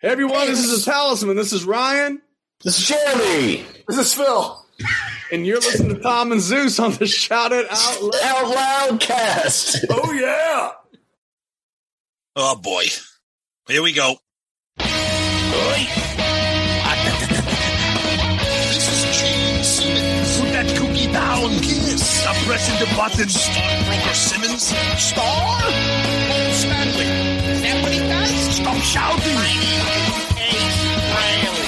Hey everyone, this is the Talisman. This is Ryan. This is Jeremy. This is Phil. And you're listening to Tom and Zeus on the Shout It Out Loud. Out Loud cast. Oh yeah. Oh boy. Here we go. This is Gene Simmons. Put that cookie down. Kiss. Stop pressing the button. Stockbroker Simmons. Star? Paul Stanley. Stop shouting. My name is Ace Frehley.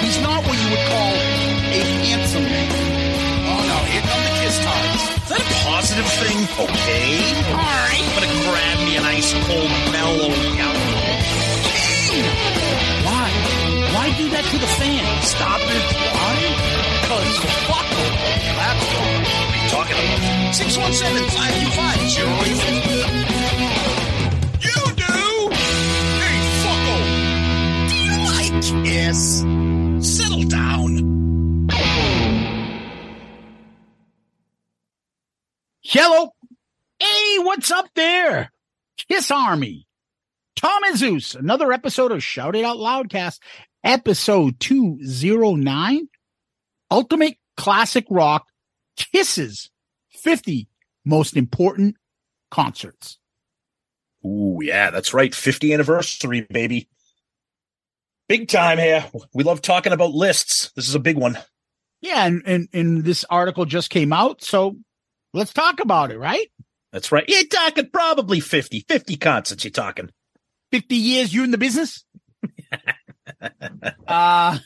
He's not what you would call a handsome man. Oh no, here come the kiss cards. Is that a positive thing? Okay. Alright. I'm gonna grab me an ice cold mellow yellow. Why? Why do that to the fan? Stop it. Why? Because fuck them. That's. What are talking about? 617 525 you like Kiss? Settle down. Hello. Hey, what's up there? Kiss Army. Tom and Zeus, another episode of Shout It Out Loudcast, episode 209. Ultimate Classic Rock Kisses 50 Most Important Concerts. Ooh, yeah, that's right. 50 anniversary, baby. Big time here. We love talking about lists. This is a big one. Yeah, and, and, and this article just came out, so let's talk about it, right? That's right. You're talking probably 50, 50 concerts you're talking. 50 years you in the business? uh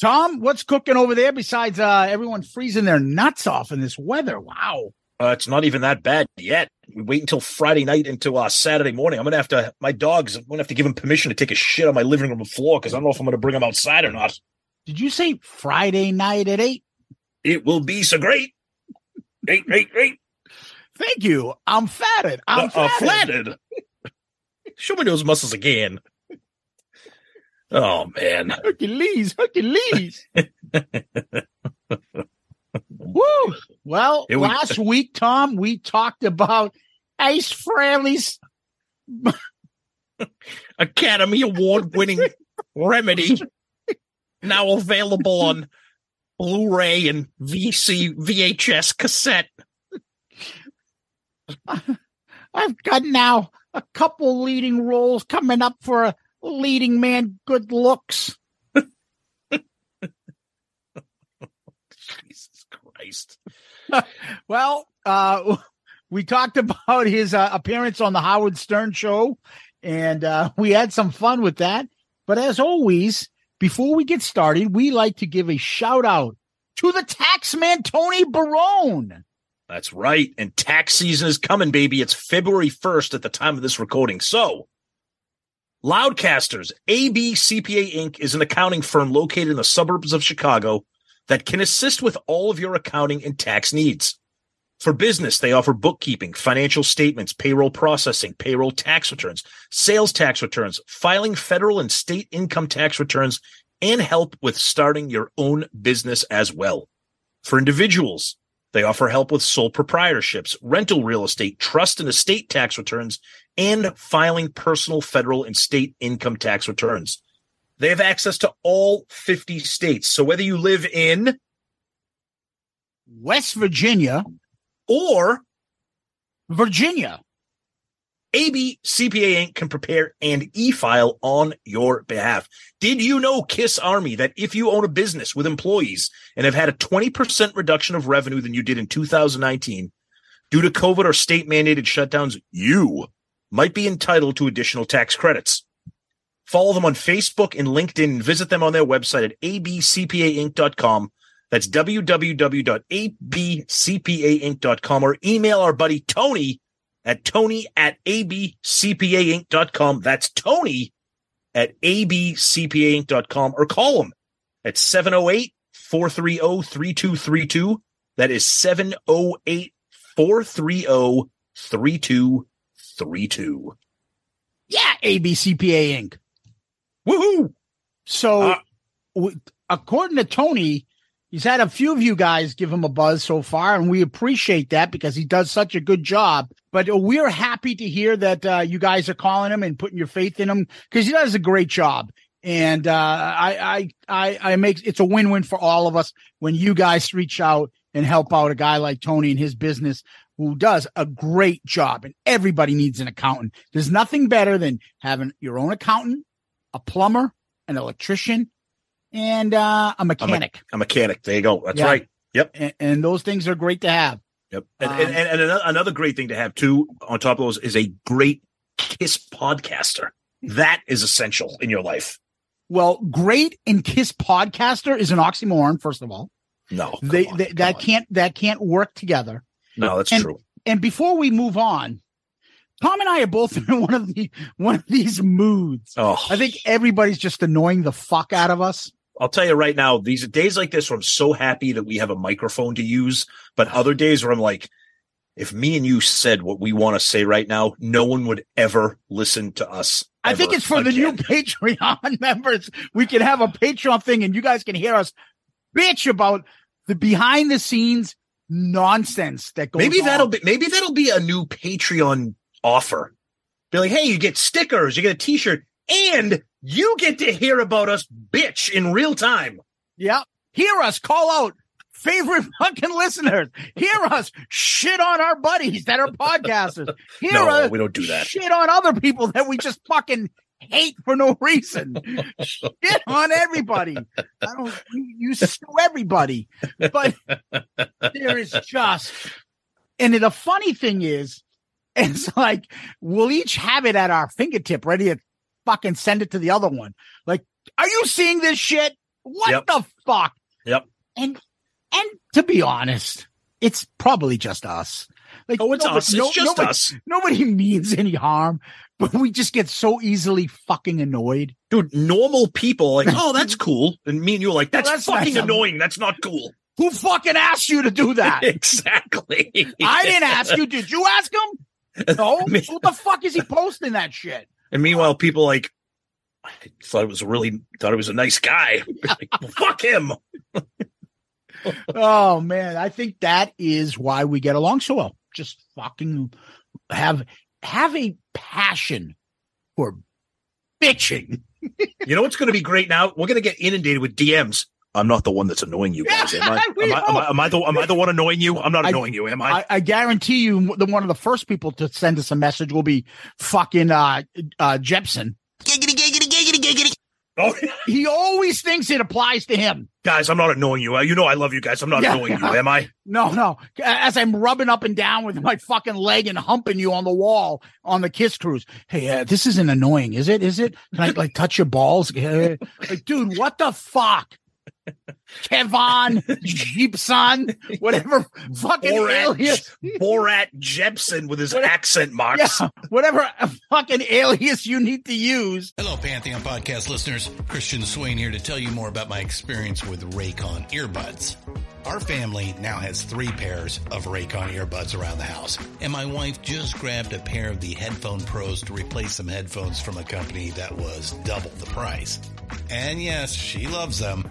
Tom, what's cooking over there besides uh everyone freezing their nuts off in this weather? Wow. Uh, it's not even that bad yet. We wait until Friday night into uh, Saturday morning. I'm gonna have to. My dogs. I'm gonna have to give them permission to take a shit on my living room floor because I don't know if I'm gonna bring them outside or not. Did you say Friday night at eight? It will be so great. Eight, eight, eight. Thank you. I'm fatted. I'm Uh, uh, fatted. flatted. Show me those muscles again. Oh man. Hercules, Hercules. Woo! Well, we- last week, Tom, we talked about Ace Frehley's Academy Award winning Remedy. Now available on Blu-ray and VC VHS cassette. I've got now a couple leading roles coming up for a leading man good looks. Jesus Christ. Well, uh, we talked about his uh, appearance on the Howard Stern show, and uh, we had some fun with that. But as always, before we get started, we like to give a shout out to the taxman Tony Barone. That's right. And tax season is coming, baby. It's February 1st at the time of this recording. So, Loudcasters, AB CPA Inc. is an accounting firm located in the suburbs of Chicago that can assist with all of your accounting and tax needs. For business, they offer bookkeeping, financial statements, payroll processing, payroll tax returns, sales tax returns, filing federal and state income tax returns, and help with starting your own business as well. For individuals, they offer help with sole proprietorships, rental real estate, trust and estate tax returns, and filing personal federal and state income tax returns. They have access to all 50 states. So whether you live in West Virginia, or Virginia. AB CPA Inc. can prepare and e-file on your behalf. Did you know, Kiss Army, that if you own a business with employees and have had a 20% reduction of revenue than you did in 2019 due to COVID or state mandated shutdowns, you might be entitled to additional tax credits. Follow them on Facebook and LinkedIn and visit them on their website at abcpainc.com. That's www.abcpainc.com or email our buddy Tony at Tony at abcpainc.com. That's Tony at abcpainc.com or call him at 708 430 3232. That is 708 430 3232. Yeah, ABCPA Inc. Woohoo! So, Uh, w- according to Tony, He's had a few of you guys give him a buzz so far, and we appreciate that because he does such a good job. But we're happy to hear that uh, you guys are calling him and putting your faith in him because he does a great job. And uh, I, I, I, I make it's a win-win for all of us when you guys reach out and help out a guy like Tony and his business who does a great job. And everybody needs an accountant. There's nothing better than having your own accountant, a plumber, an electrician, and uh, a mechanic. A mechanic. There you go. That's Yeah. right. Yep. and, and those things are great to have. Yep. And, Um, and, and, another great thing to have too, on top of those, is a great Kiss podcaster. That is essential in your life. Well, great and Kiss podcaster is an oxymoron. First of all, No, they, on, they that on. can't that can't work together. No, that's and- true. And before we move on, Tom and I are both in one of the one of these moods. Oh, I think everybody's just annoying the fuck out of us. I'll tell you right now, these days like this where I'm so happy that we have a microphone to use, but other days where I'm like, if me and you said what we want to say right now, no one would ever listen to us. I think it's for the new. Patreon members. We can have a Patreon thing and you guys can hear us bitch about the behind the scenes nonsense that goes Maybe that'll be maybe that'll be a new Patreon offer. Be like, hey, you get stickers, you get a T-shirt, and you get to hear about us bitch in real time. Yeah. Hear us call out favorite fucking listeners. Hear us shit on our buddies that are podcasters. Hear No, us we don't do that. shit on other people that we just fucking hate for no reason. shit on everybody. I don't you, you sue everybody. But there is just and the funny thing is, it's like we'll each have it at our fingertip, ready to fucking send it to the other one. Like, are you seeing this shit? What Yep. the fuck? Yep. And and to be honest, it's probably just us. Like, Oh, it's nobody- us. It's no- just nobody, us. Nobody means any harm, but we just get so easily fucking annoyed. Dude, normal people like, oh, that's cool. And me and you are like, that's, that's fucking nice. annoying. That's not cool. Who fucking asked you to do that? exactly. I didn't ask you. Did you ask him? No. Me- So what the fuck is he posting that shit? And meanwhile, people like I thought it was really thought it was a nice guy. Like, well, fuck him. Oh man, I think that is why we get along so well. Just fucking have have a passion for bitching. You know what's going to be great now? We're going to get inundated with DMs. I'm not the one that's annoying you guys, am I? We Am I, am I, am I the am I the one annoying you? I'm not I- annoying you, am I? I, I guarantee you, the one of the first people to send us a message will be fucking uh, uh, Jepson. Giggity, giggity, giggity, giggity. oh, He always thinks it applies to him. guys, I'm not annoying you. Uh, You know I love you guys. I'm not Yeah. annoying you, am I? No, no. As I'm rubbing up and down with my fucking leg and humping you on the wall on the kiss cruise. Hey, uh, this isn't annoying, is it? Is it? Can I like touch your balls? Like, dude, what the fuck? Kevon, Jeepson, whatever fucking alias. Borat, Borat Jepson with his accent marks. Yeah, whatever fucking alias you need to use. Hello, Pantheon podcast listeners. Christian Swain here to tell you more about my experience with Raycon earbuds. Our family now has three pairs of Raycon earbuds around the house, and my wife just grabbed a pair of the Headphone Pros to replace some headphones from a company that was double the price. And yes, she loves them.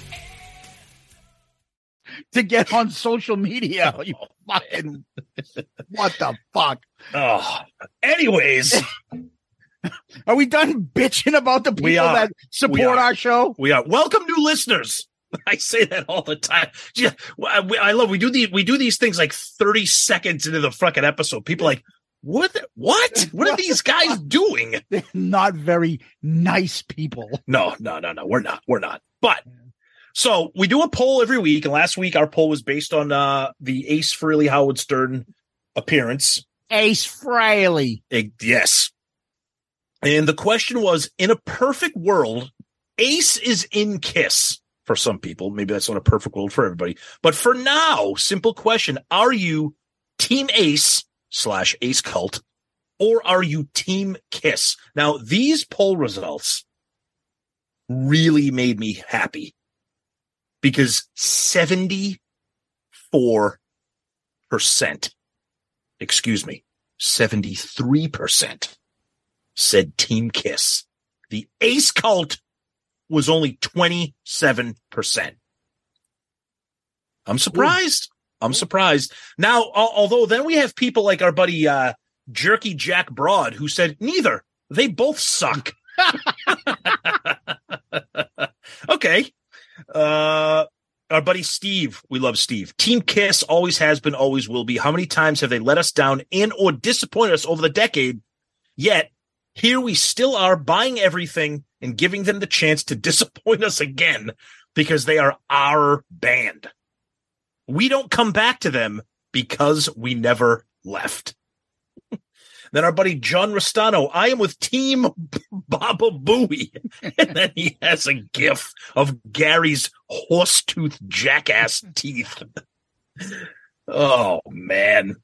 To get on social media, oh, you fucking what the fuck? Oh, anyways, Are we done bitching about the people that support our show? we are welcome new listeners. I say that all the time. Yeah, uh, I, love we do the we do these things like thirty seconds into the fucking episode. People like, what? the- What? What are these guys doing? They're not very nice people. No, no, no, no. We're not. We're not. But so we do a poll every week, and last week our poll was based on uh the Ace Frehley Howard Stern appearance. Ace Frehley. Eh, yes. And the question was in a perfect world, Ace is in Kiss for some people. Maybe that's not a perfect world for everybody. But for now, simple question Are you Team Ace slash Ace Cult or are you Team Kiss? Now, these poll results really made me happy because 74%, excuse me, 73% said Team Kiss. The Ace Cult was only 27%. I'm surprised. I'm surprised. Now, although then we have people like our buddy uh, Jerky Jack Broad who said neither. They both suck. okay. Uh our buddy Steve, we love Steve. Team Kiss always has been, always will be. How many times have they let us down and or disappointed us over the decade? Yet here we still are buying everything and giving them the chance to disappoint us again because they are our band. We don't come back to them because we never left. Then our buddy John Restano, I am with Team Baba Booey. and then he has a gif of Gary's horse tooth jackass teeth. oh man.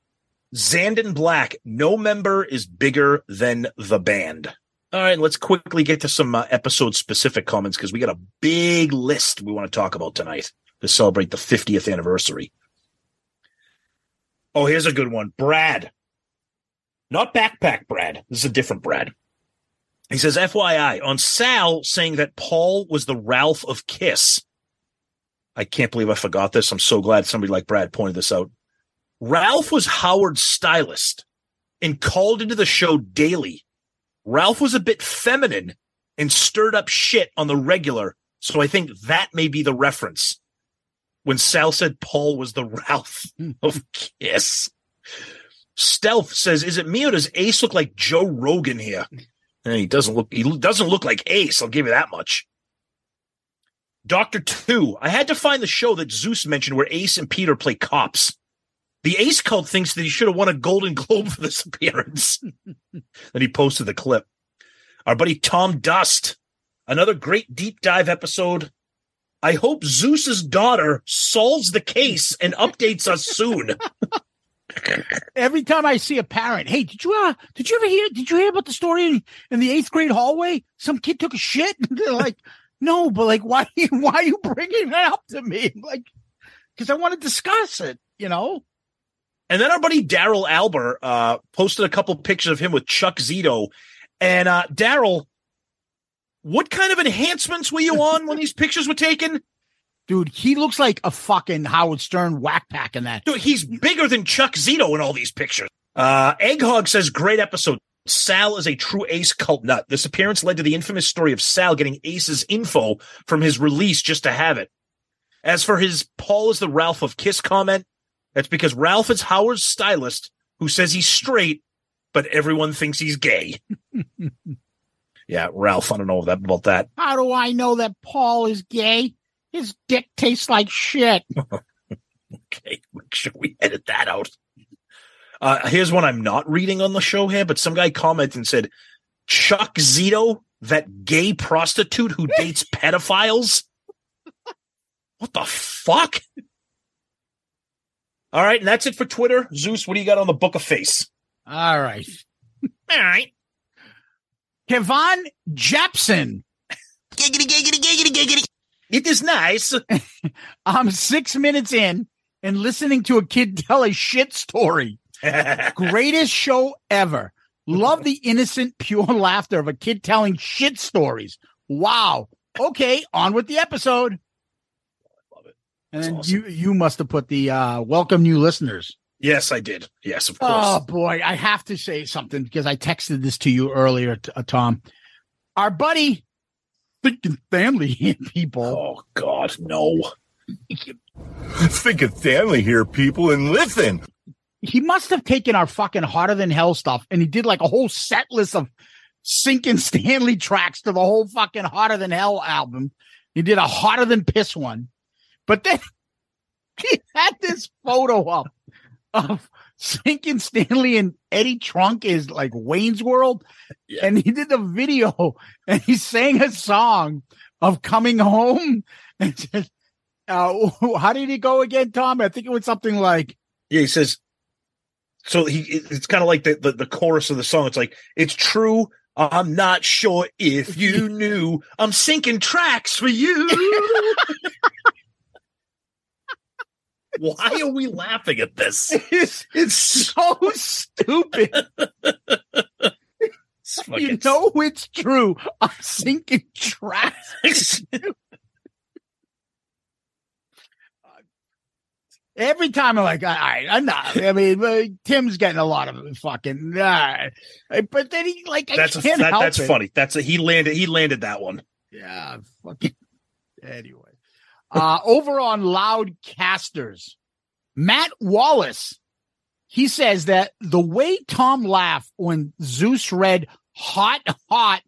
Zandon Black, no member is bigger than the band. All right, let's quickly get to some uh, episode specific comments because we got a big list we want to talk about tonight to celebrate the 50th anniversary. Oh, here's a good one. Brad. Not backpack Brad. This is a different Brad. He says, FYI, on Sal saying that Paul was the Ralph of Kiss. I can't believe I forgot this. I'm so glad somebody like Brad pointed this out. Ralph was Howard's stylist and called into the show daily. Ralph was a bit feminine and stirred up shit on the regular. So I think that may be the reference when Sal said Paul was the Ralph of Kiss. Stealth says, "Is it me or does Ace look like Joe Rogan here?" Eh, he doesn't look. He doesn't look like Ace. I'll give you that much. Doctor Two. I had to find the show that Zeus mentioned where Ace and Peter play cops. The Ace cult thinks that he should have won a Golden Globe for this appearance. then he posted the clip. Our buddy Tom Dust. Another great deep dive episode. I hope Zeus's daughter solves the case and updates us soon. Every time I see a parent, hey, did you uh, did you ever hear? Did you hear about the story in, in the eighth grade hallway? Some kid took a shit. They're like, no, but like, why? Why are you bringing that up to me? Like, because I want to discuss it. You know. And then our buddy Daryl Albert uh, posted a couple pictures of him with Chuck Zito. And uh, Daryl, what kind of enhancements were you on when these pictures were taken? Dude, he looks like a fucking Howard Stern whack pack in that. Dude, he's bigger than Chuck Zito in all these pictures. Uh, Egghog says, great episode. Sal is a true Ace cult nut. This appearance led to the infamous story of Sal getting Ace's info from his release just to have it. As for his Paul is the Ralph of Kiss comment, that's because Ralph is Howard's stylist who says he's straight, but everyone thinks he's gay. Yeah, Ralph, I don't know about that. How do I know that Paul is gay? His dick tastes like shit. Okay, make sure we edit that out. Uh, here's one I'm not reading on the show here, but some guy commented and said, Chuck Zito, that gay prostitute who dates pedophiles. What the fuck? All right, and that's it for Twitter. Zeus, what do you got on the Book of Face? All right. All right. Kevon Japson. Giggity, giggity, giggity, giggity. It is nice. I'm six minutes in and listening to a kid tell a shit story. Greatest show ever. Love the innocent, pure laughter of a kid telling shit stories. Wow. Okay, on with the episode. Love it. And then awesome. you you must have put the uh welcome new listeners. Yes, I did. Yes, of course. Oh boy, I have to say something because I texted this to you earlier, uh, Tom. Our buddy, freaking family here, people. oh God, no. Think of family here, people, and listen. He must have taken our fucking hotter than hell stuff and he did like a whole set list of sinking Stanley tracks to the whole fucking hotter than hell album. He did a hotter than piss one, but then he had this photo up of sinking Stanley and Eddie Trunk is like Wayne's World. Yeah. And he did the video and he sang a song of coming home and said, uh, how did he go again, Tom? I think it was something like, Yeah, he says. So he, it's kind of like the, the the chorus of the song. It's like it's true. I'm not sure if you knew. I'm sinking tracks for you. Why are we laughing at this? it's, It's so stupid. You know it's true. I'm sinking tracks. Every time I'm like, all right, I'm not. I mean, uh, Tim's getting a lot of fucking, uh, but then he like, I that's a, can't that, help that's it. funny. That's a he landed he landed that one. Yeah, fucking. Anyway, uh, over on Loudcasters, Matt Wallace, he says that the way Tom laughed when Zeus read "hot, hot,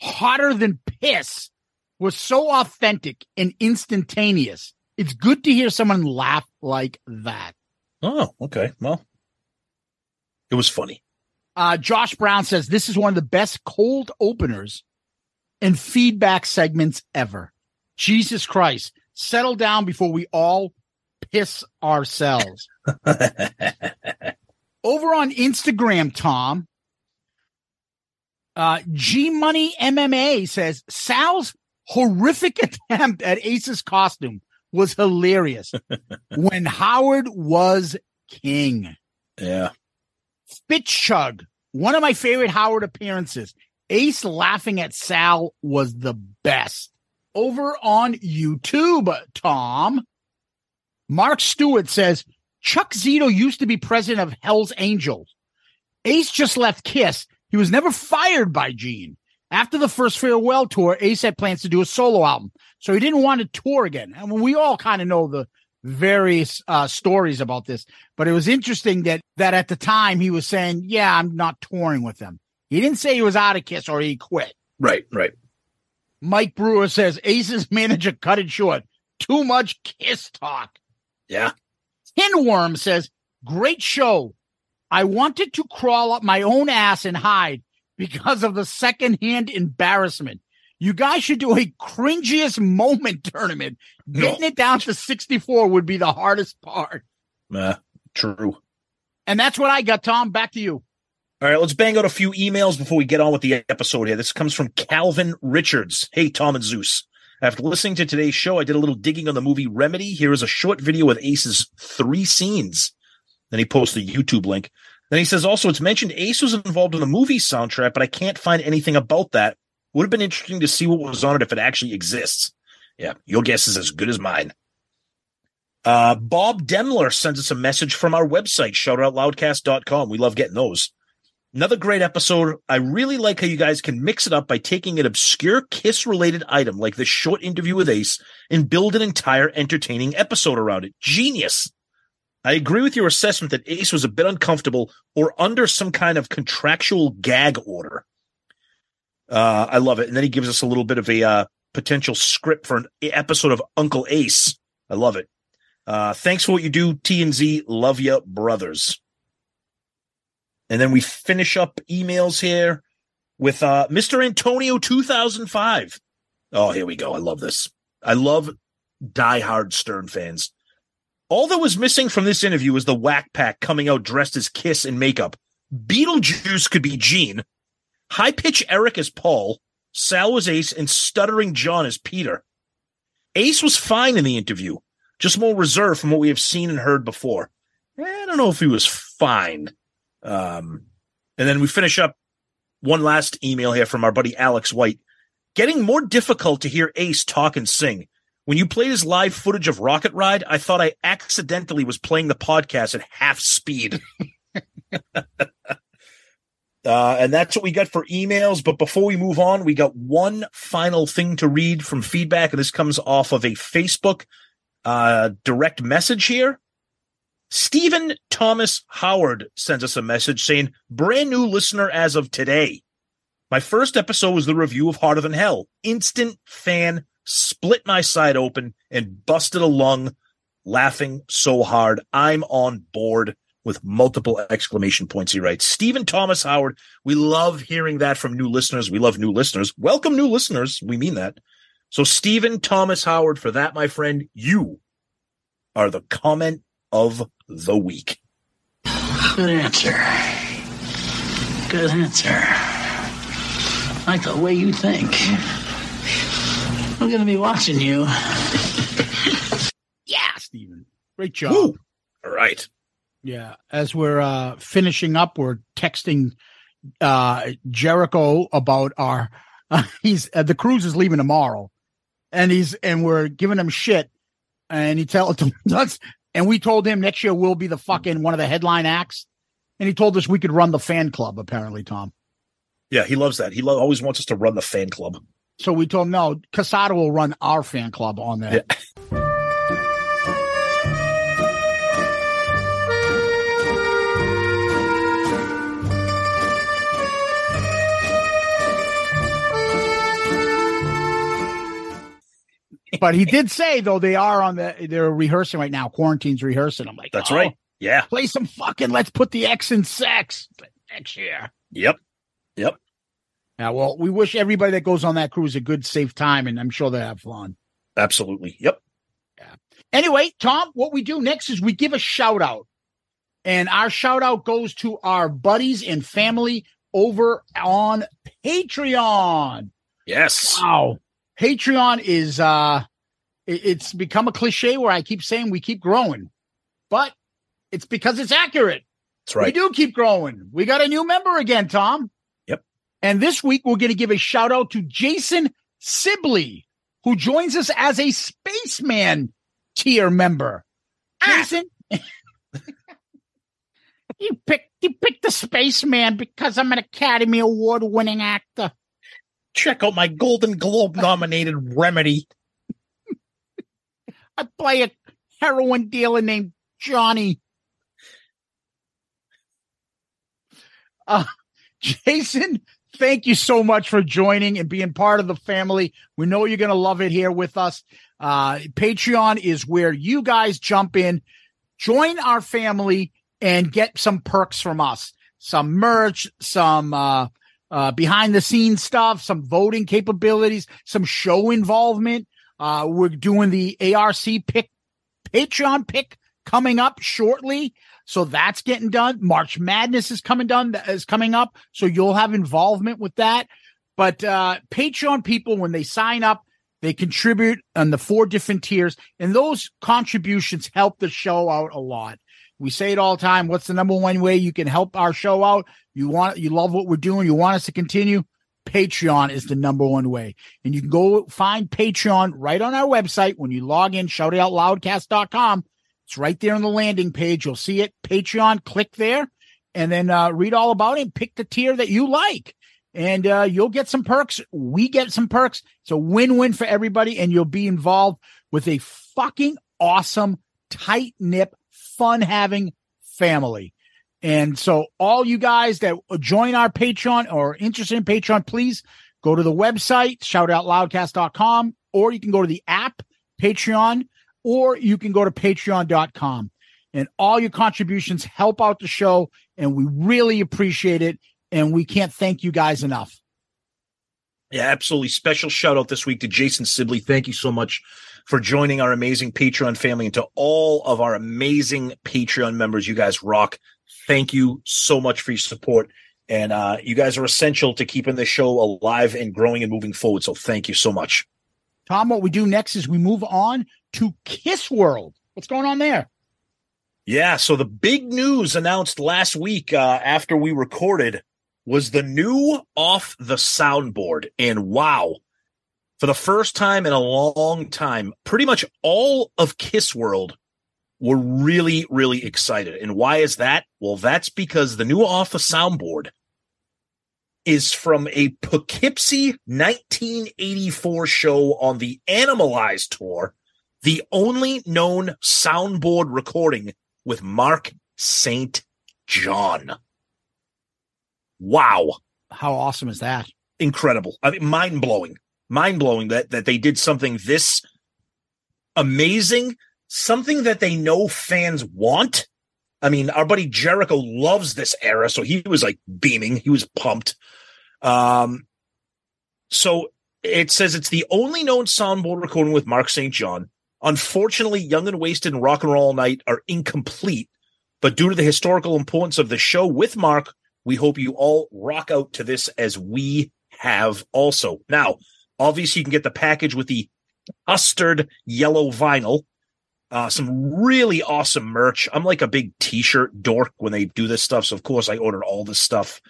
hotter than piss" was so authentic and instantaneous. It's good to hear someone laugh like that. Oh, okay. Well, it was funny. Uh, Josh Brown says this is one of the best cold openers and feedback segments ever. Jesus Christ, settle down before we all piss ourselves. Over on Instagram, Tom, uh, G Money MMA says Sal's horrific attempt at Ace's costume was hilarious when Howard was king. yeah. Chug, one of my favorite Howard appearances. Ace laughing at Sal was the best. Over on YouTube, Tom, Mark Stewart says Chuck Zito used to be president of Hell's Angels. Ace just left Kiss. He was never fired by Gene. After the first farewell tour, Ace had plans to do a solo album, so he didn't want to tour again. And we all kind of know the various uh, stories about this, but it was interesting that that at the time he was saying, "Yeah, I'm not touring with them." He didn't say he was out of Kiss or he quit. Right, right. Mike Brewer says Ace's manager cut it short. Too much Kiss talk. Yeah. Tinworm says, "Great show. I wanted to crawl up my own ass and hide because of the secondhand embarrassment." You guys should do a cringiest moment tournament. Getting it down to 64 would be the hardest part. Uh, true. And that's what I got, Tom. Back to you. All right, let's bang out a few emails before we get on with the episode here. This comes from Calvin Richards. Hey, Tom and Zeus. After listening to today's show, I did a little digging on the movie Remedy. Here is a short video with Ace's three scenes. Then he posts the YouTube link. Then he says also, it's mentioned Ace was involved in the movie soundtrack, but I can't find anything about that. Would have been interesting to see what was on it if it actually exists. Yeah, your guess is as good as mine. Uh, Bob Demler sends us a message from our website, shoutoutloudcast.com. We love getting those. Another great episode. I really like how you guys can mix it up by taking an obscure Kiss related item like this short interview with Ace and build an entire entertaining episode around it. Genius. I agree with your assessment that Ace was a bit uncomfortable or under some kind of contractual gag order. Uh, I love it. And then he gives us a little bit of a uh, potential script for an episode of Uncle Ace. I love it. Uh, thanks for what you do, T and Z. Love you, brothers. And then we finish up emails here with uh, Mr. Antonio 2005. Oh, here we go. I love this. I love diehard Stern fans. All that was missing from this interview was the whack pack coming out dressed as Kiss in makeup. Beetlejuice could be Gene. High pitch Eric as Paul. Sal was Ace, and stuttering John as Peter. Ace was fine in the interview, just more reserved from what we have seen and heard before. I don't know if he was fine. Um, and then we finish up one last email here from our buddy Alex White. Getting more difficult to hear Ace talk and sing. When you played his live footage of Rocket Ride, I thought I accidentally was playing the podcast at half speed. uh, and that's what we got for emails. But before we move on, we got one final thing to read from feedback. And this comes off of a Facebook uh, direct message here. Stephen Thomas Howard sends us a message saying, brand new listener as of today. My first episode was the review of Hotter Than Hell. Instant fan, split my side open and busted a lung laughing so hard. I'm on board with multiple exclamation points. He writes, Stephen Thomas Howard. We love hearing that from new listeners. We love new listeners. Welcome new listeners. We mean that. So Stephen Thomas Howard, for that, my friend, you are the comment of the week. Good answer. Good answer. I like the way you think. I'm going to be watching you. Yeah, Steven. Great job. Woo. All right. Yeah. As we're uh, finishing up, we're texting uh, Jericho about our. Uh, he's uh, the cruise is leaving tomorrow, and he's and we're giving him shit, and he tells us, and we told him next year we'll be the fucking one of the headline acts, and he told us we could run the fan club. Apparently, Tom. Yeah, he loves that. He lo- always wants us to run the fan club. So we told him no, Casada will run our fan club on that. Yeah. But he did say though they are on the they're rehearsing right now. Quarantine's rehearsing. I'm like, That's oh, right. Yeah. Play some fucking. Let's put the X in sex next year. Yep. Yep. Yeah. Well, we wish everybody that goes on that cruise a good, safe time, and I'm sure they have fun. Absolutely. Yep. Yeah. Anyway, Tom, what we do next is we give a shout out. And our shout out goes to our buddies and family over on Patreon. Yes. Wow. Patreon is uh it's become a cliche where I keep saying we keep growing. But it's because it's accurate. That's right. We do keep growing. We got a new member again, Tom. Yep. And this week we're going to give a shout out to Jason Sibley, who joins us as a spaceman tier member. Jason, you picked you picked the spaceman because I'm an Academy Award winning actor. Check out my Golden Globe nominated remedy. I play a heroin dealer named Johnny. Uh, Jason, thank you so much for joining and being part of the family. We know you're going to love it here with us. Uh, Patreon is where you guys jump in, join our family, and get some perks from us some merch, some uh, uh, behind the scenes stuff, some voting capabilities, some show involvement. Uh, we're doing the ARC pick, Patreon pick coming up shortly. So that's getting done. March Madness is coming done is coming up. So you'll have involvement with that. But uh Patreon people, when they sign up, they contribute on the four different tiers, and those contributions help the show out a lot. We say it all the time. What's the number one way you can help our show out? You want you love what we're doing, you want us to continue. Patreon is the number one way. And you can go find Patreon right on our website when you log in, shoutitoutloudcast.com. It's right there on the landing page. You'll see it. Patreon, click there and then uh, read all about it pick the tier that you like. And uh, you'll get some perks. We get some perks. It's a win win for everybody. And you'll be involved with a fucking awesome, tight knit, fun having family. And so, all you guys that join our Patreon or interested in Patreon, please go to the website, shoutoutloudcast.com, or you can go to the app, Patreon, or you can go to patreon.com. And all your contributions help out the show, and we really appreciate it. And we can't thank you guys enough. Yeah, absolutely. Special shout out this week to Jason Sibley. Thank you so much for joining our amazing Patreon family and to all of our amazing Patreon members. You guys rock. Thank you so much for your support. And uh, you guys are essential to keeping the show alive and growing and moving forward. So thank you so much. Tom, what we do next is we move on to Kiss World. What's going on there? Yeah, so the big news announced last week uh, after we recorded was the new off the soundboard. And wow, for the first time in a long time, pretty much all of Kiss World were really, really excited. And why is that? Well, that's because the new off the soundboard is from a Poughkeepsie 1984 show on the Animalized tour, the only known soundboard recording with Mark St. John. Wow. How awesome is that? Incredible. I mean, mind blowing. Mind blowing that, that they did something this amazing, something that they know fans want. I mean, our buddy Jericho loves this era, so he was like beaming. He was pumped. Um, so it says it's the only known soundboard recording with Mark St. John. Unfortunately, Young and Wasted and Rock and Roll All Night are incomplete, but due to the historical importance of the show with Mark, we hope you all rock out to this as we have also. Now, obviously, you can get the package with the custard yellow vinyl. Uh, some really awesome merch. I'm like a big t-shirt dork when they do this stuff. So of course I ordered all this stuff.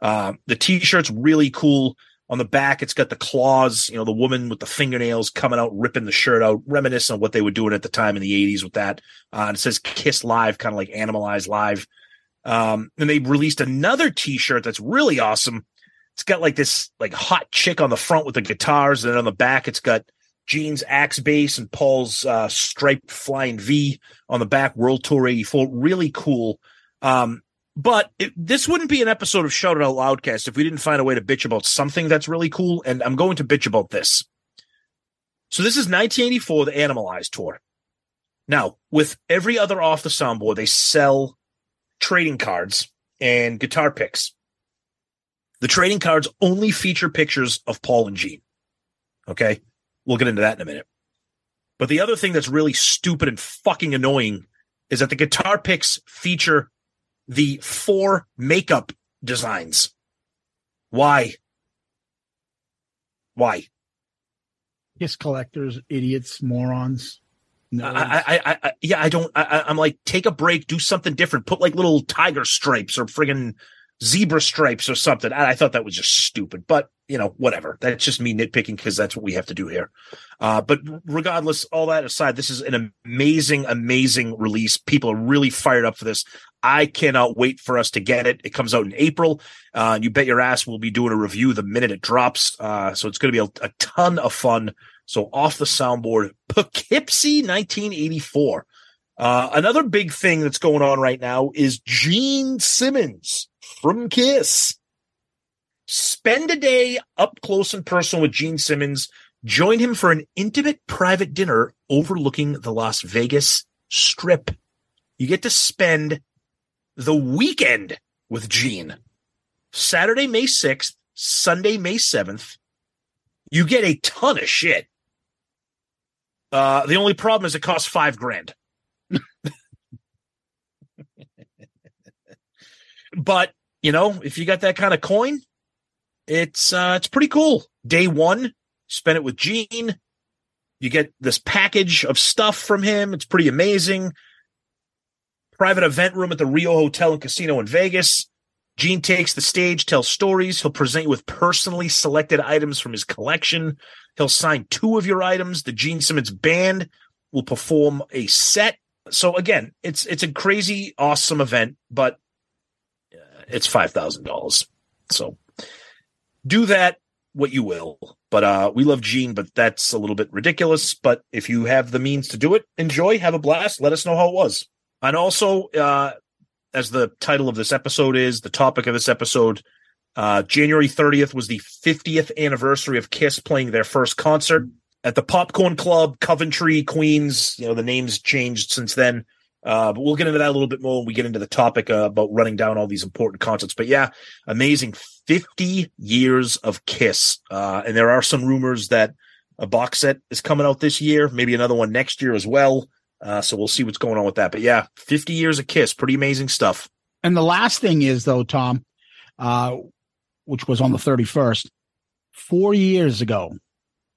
Uh, the t-shirt's really cool. On the back, it's got the claws, you know, the woman with the fingernails coming out, ripping the shirt out, reminiscent of what they were doing at the time in the 80s with that. Uh, it says Kiss Live, kind of like Animalized Live. Um, and they released another t-shirt that's really awesome. It's got like this like hot chick on the front with the guitars, and then on the back, it's got Gene's axe bass and Paul's uh, striped flying V on the back. World Tour '84, really cool. Um, but it, this wouldn't be an episode of Shout Out Loudcast if we didn't find a way to bitch about something that's really cool. And I'm going to bitch about this. So this is 1984, the Animalized tour. Now, with every other off the soundboard, they sell trading cards and guitar picks. The trading cards only feature pictures of Paul and Gene. Okay. We'll get into that in a minute. But the other thing that's really stupid and fucking annoying is that the guitar picks feature the four makeup designs. Why? Why? Kiss collectors, idiots, morons. No. I, I, I, I, yeah, I don't. I, I'm like, take a break, do something different, put like little tiger stripes or friggin' zebra stripes or something. I, I thought that was just stupid, but you know, whatever. That's just me nitpicking because that's what we have to do here. Uh, but regardless, all that aside, this is an amazing, amazing release. People are really fired up for this. I cannot wait for us to get it. It comes out in April. Uh, you bet your ass we'll be doing a review the minute it drops. Uh, so it's going to be a, a ton of fun. So off the soundboard, Poughkeepsie 1984. Uh, another big thing that's going on right now is Gene Simmons from Kiss. Spend a day up close and personal with Gene Simmons. Join him for an intimate private dinner overlooking the Las Vegas Strip. You get to spend the weekend with Gene. Saturday, May 6th, Sunday, May 7th. You get a ton of shit. Uh, the only problem is it costs five grand. but you know, if you got that kind of coin, it's uh, it's pretty cool. Day one, spend it with Gene. You get this package of stuff from him. It's pretty amazing. Private event room at the Rio Hotel and Casino in Vegas. Gene takes the stage, tells stories. He'll present you with personally selected items from his collection. He'll sign two of your items. The Gene Simmons band will perform a set. So again, it's it's a crazy, awesome event, but it's five thousand dollars. So do that what you will. But uh, we love Gene, but that's a little bit ridiculous. But if you have the means to do it, enjoy, have a blast. Let us know how it was. And also, uh, as the title of this episode is, the topic of this episode, Uh, January 30th was the 50th anniversary of Kiss playing their first concert at the Popcorn Club, Coventry, Queens. You know, the names changed since then. Uh, but we'll get into that a little bit more when we get into the topic uh, about running down all these important concerts. But yeah, amazing 50 years of Kiss. Uh, and there are some rumors that a box set is coming out this year, maybe another one next year as well. Uh, so we'll see what's going on with that. But yeah, 50 years of Kiss, pretty amazing stuff. And the last thing is though, Tom, uh, which was on the 31st, four years ago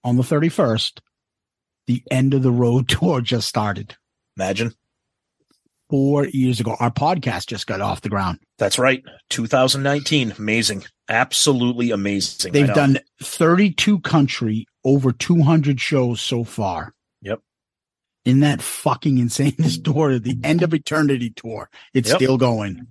on the 31st, the end of the road tour just started. Imagine. Four years ago. Our podcast just got off the ground. That's right. 2019. Amazing. Absolutely amazing. They've done 32 country, over 200 shows so far. Yep. In that fucking insane tour the end of eternity tour. It's Yep. still going.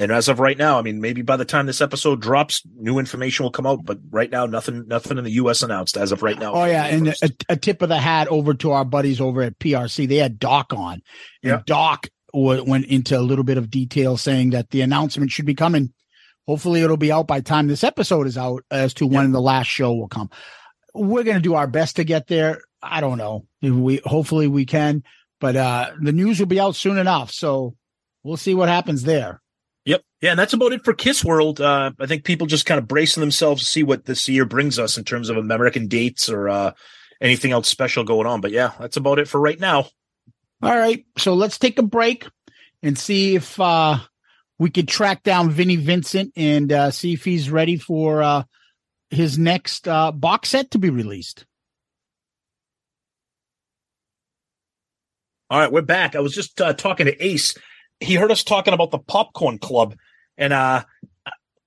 And as of right now, I mean, maybe by the time this episode drops, new information will come out. But right now, nothing, nothing in the U.S. announced as of right now. Oh yeah, and a, a tip of the hat over to our buddies over at PRC. They had Doc on, and Yeah. Doc w- went into a little bit of detail saying that the announcement should be coming. Hopefully, it'll be out by the time this episode is out as to when the last show will come. We're gonna do our best to get there. I don't know. If we hopefully we can, but uh the news will be out soon enough. So we'll see what happens there. Yeah, and that's about it for Kiss World. Uh, I think people just kind of bracing themselves to see what this year brings us in terms of American dates or uh, anything else special going on. But yeah, that's about it for right now. All right. So let's take a break and see if uh, we could track down Vinnie Vincent and uh, see if he's ready for uh, his next uh, box set to be released. All right, we're back. I was just uh, talking to Ace. He heard us talking about the Popcorn Club, and uh,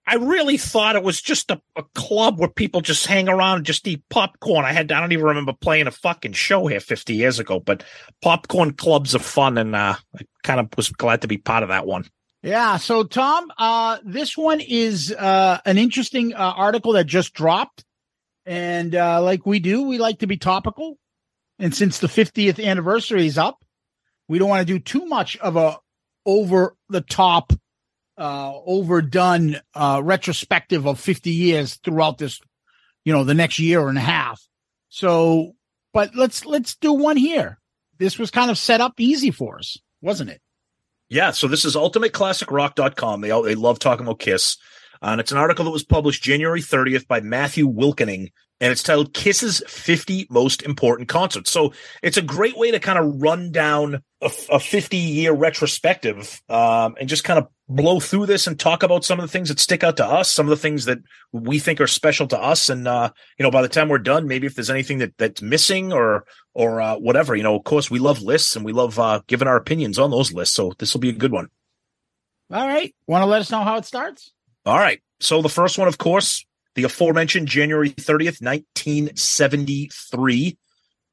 I really thought it was just a, a club where people just hang around and just eat popcorn. I had I don't even remember playing a fucking show here 50 years ago, but popcorn clubs are fun, and uh, I kind of was glad to be part of that one. Yeah. So, Tom, uh, this one is uh, an interesting uh, article that just dropped. And uh, like we do, we like to be topical. And since the 50th anniversary is up, we don't want to do too much of a over the top, uh, overdone uh, retrospective of 50 years throughout this, you know, the next year and a half. So, but let's let's do one here. This was kind of set up easy for us, wasn't it? Yeah, so this is ultimateclassicrock.com. They all, they love talking about Kiss. Uh, and it's an article that was published January 30th by Matthew Wilkening, and it's titled Kiss's 50 Most Important Concerts. So it's a great way to kind of run down a, 50 year retrospective um, and just kind of blow through this and talk about some of the things that stick out to us, some of the things that we think are special to us. And, uh, you know, by the time we're done, maybe if there's anything that that's missing or, or uh, whatever, you know, of course, we love lists and we love uh, giving our opinions on those lists. So this will be a good one. All right. Want to let us know how it starts? All right. So the first one, of course, the aforementioned January 30th, 1973.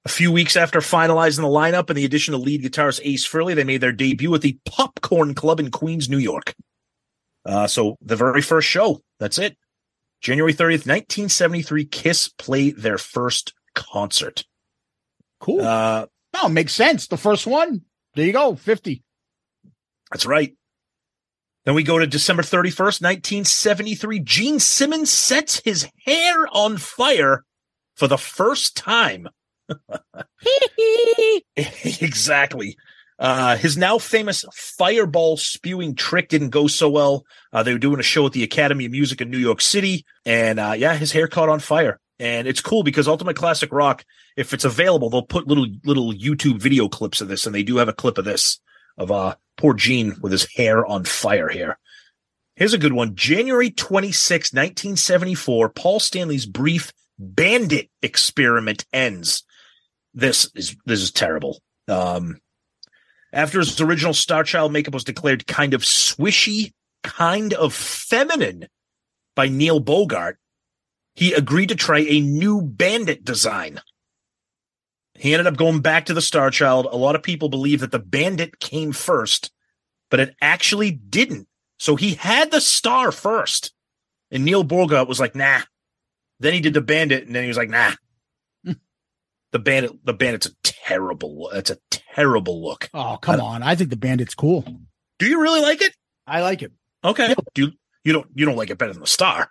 A few weeks after finalizing the lineup and the addition of lead guitarist Ace Frehley, they made their debut at the Popcorn Club in Queens, New York. Uh, so the very first show, that's it. January 30th, 1973, Kiss played their first concert. Cool. Uh, no, makes sense. The first one. There you go. 50. That's right. Then we go to December 31st, 1973. Gene Simmons sets his hair on fire for the first time. exactly. Uh, his now famous fireball spewing trick didn't go so well. Uh, they were doing a show at the Academy of Music in New York City, and uh, yeah, his hair caught on fire. And it's cool because Ultimate Classic Rock, if it's available, they'll put little little YouTube video clips of this, and they do have a clip of this of uh poor Gene with his hair on fire here. Here's a good one. January 26, 1974, Paul Stanley's brief bandit experiment ends. This is this is terrible. Um after his original Star Child makeup was declared kind of swishy, kind of feminine by Neil Bogart, he agreed to try a new bandit design. He ended up going back to the Star Child. A lot of people believe that the bandit came first, but it actually didn't. So he had the star first. And Neil Bogart was like, nah. Then he did the bandit, and then he was like, nah. the bandit, the bandit's a terrible, it's a terrible look. Oh, come on. I think the bandit's cool. Do you really like it? I like it. Okay. Do you, You don't you don't like it better than the Star.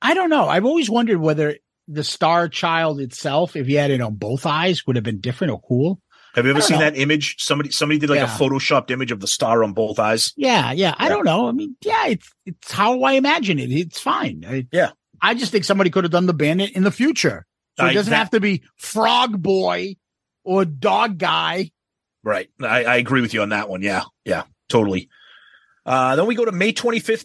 I don't know. I've always wondered whether the Star Child itself, if he had it on both eyes, would have been different or cool. Have you ever seen know. that image? Somebody somebody did like Yeah. a photoshopped image of the star on both eyes. Yeah, yeah. I Yeah. don't know. I mean, yeah, it's it's how I imagine it. It's fine. I, Yeah. I just think somebody could have done the bandit in the future. So it doesn't that- have to be Frog Boy or Dog Guy. Right. I, I agree with you on that one. Yeah. Yeah. Totally. Uh, then we go to May 25th,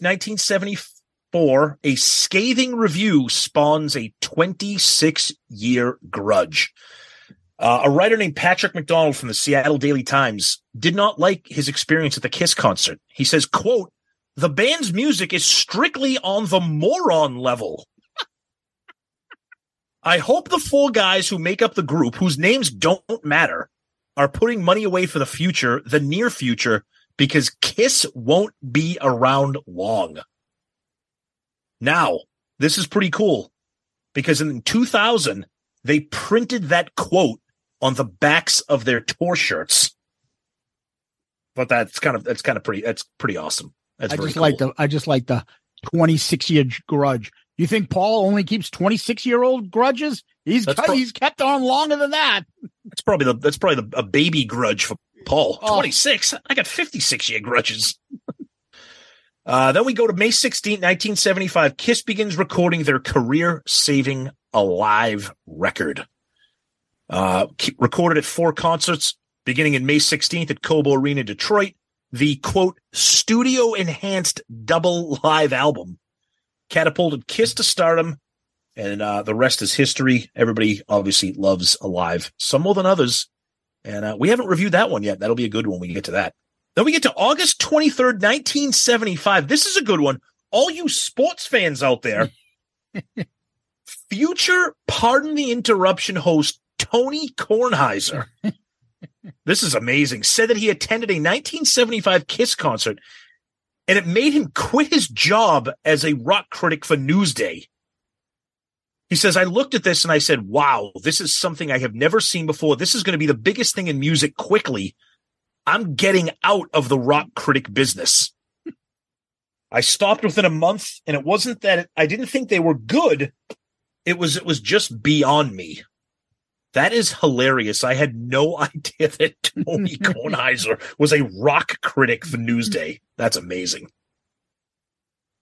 1974. A scathing review spawns a 26 year grudge. Uh, a writer named Patrick McDonald from the Seattle Daily Times did not like his experience at the Kiss concert. He says, quote, the band's music is strictly on the moron level. I hope the four guys who make up the group, whose names don't matter, are putting money away for the future, the near future, because Kiss won't be around long. Now, this is pretty cool because in 2000, they printed that quote on the backs of their tour shirts. But that's kind of that's kind of pretty that's pretty awesome. That's I just cool. like the I just like the 26 year grudge. You think Paul only keeps 26 year old grudges? He's cut- pro- he's kept on longer than that. That's probably the that's probably the, a baby grudge for Paul. Oh. 26. I got 56 year grudges. Uh, then we go to May 16, 1975. Kiss begins recording their career saving alive record. Uh, recorded at four concerts beginning in May 16th at Cobo Arena, Detroit. The quote, studio enhanced double live album catapulted Kiss to stardom and uh, the rest is history. Everybody obviously loves Alive, some more than others. And uh, we haven't reviewed that one yet. That'll be a good one when we get to that. Then we get to August 23rd, 1975. This is a good one. All you sports fans out there, future Pardon the Interruption host Tony Kornheiser. this is amazing. Said that he attended a 1975 Kiss concert and it made him quit his job as a rock critic for Newsday. He says, I looked at this and I said, wow, this is something I have never seen before. This is going to be the biggest thing in music quickly. I'm getting out of the rock critic business. I stopped within a month and it wasn't that I didn't think they were good. It was, it was just beyond me. That is hilarious. I had no idea that Tony Kornheiser was a rock critic for Newsday. That's amazing.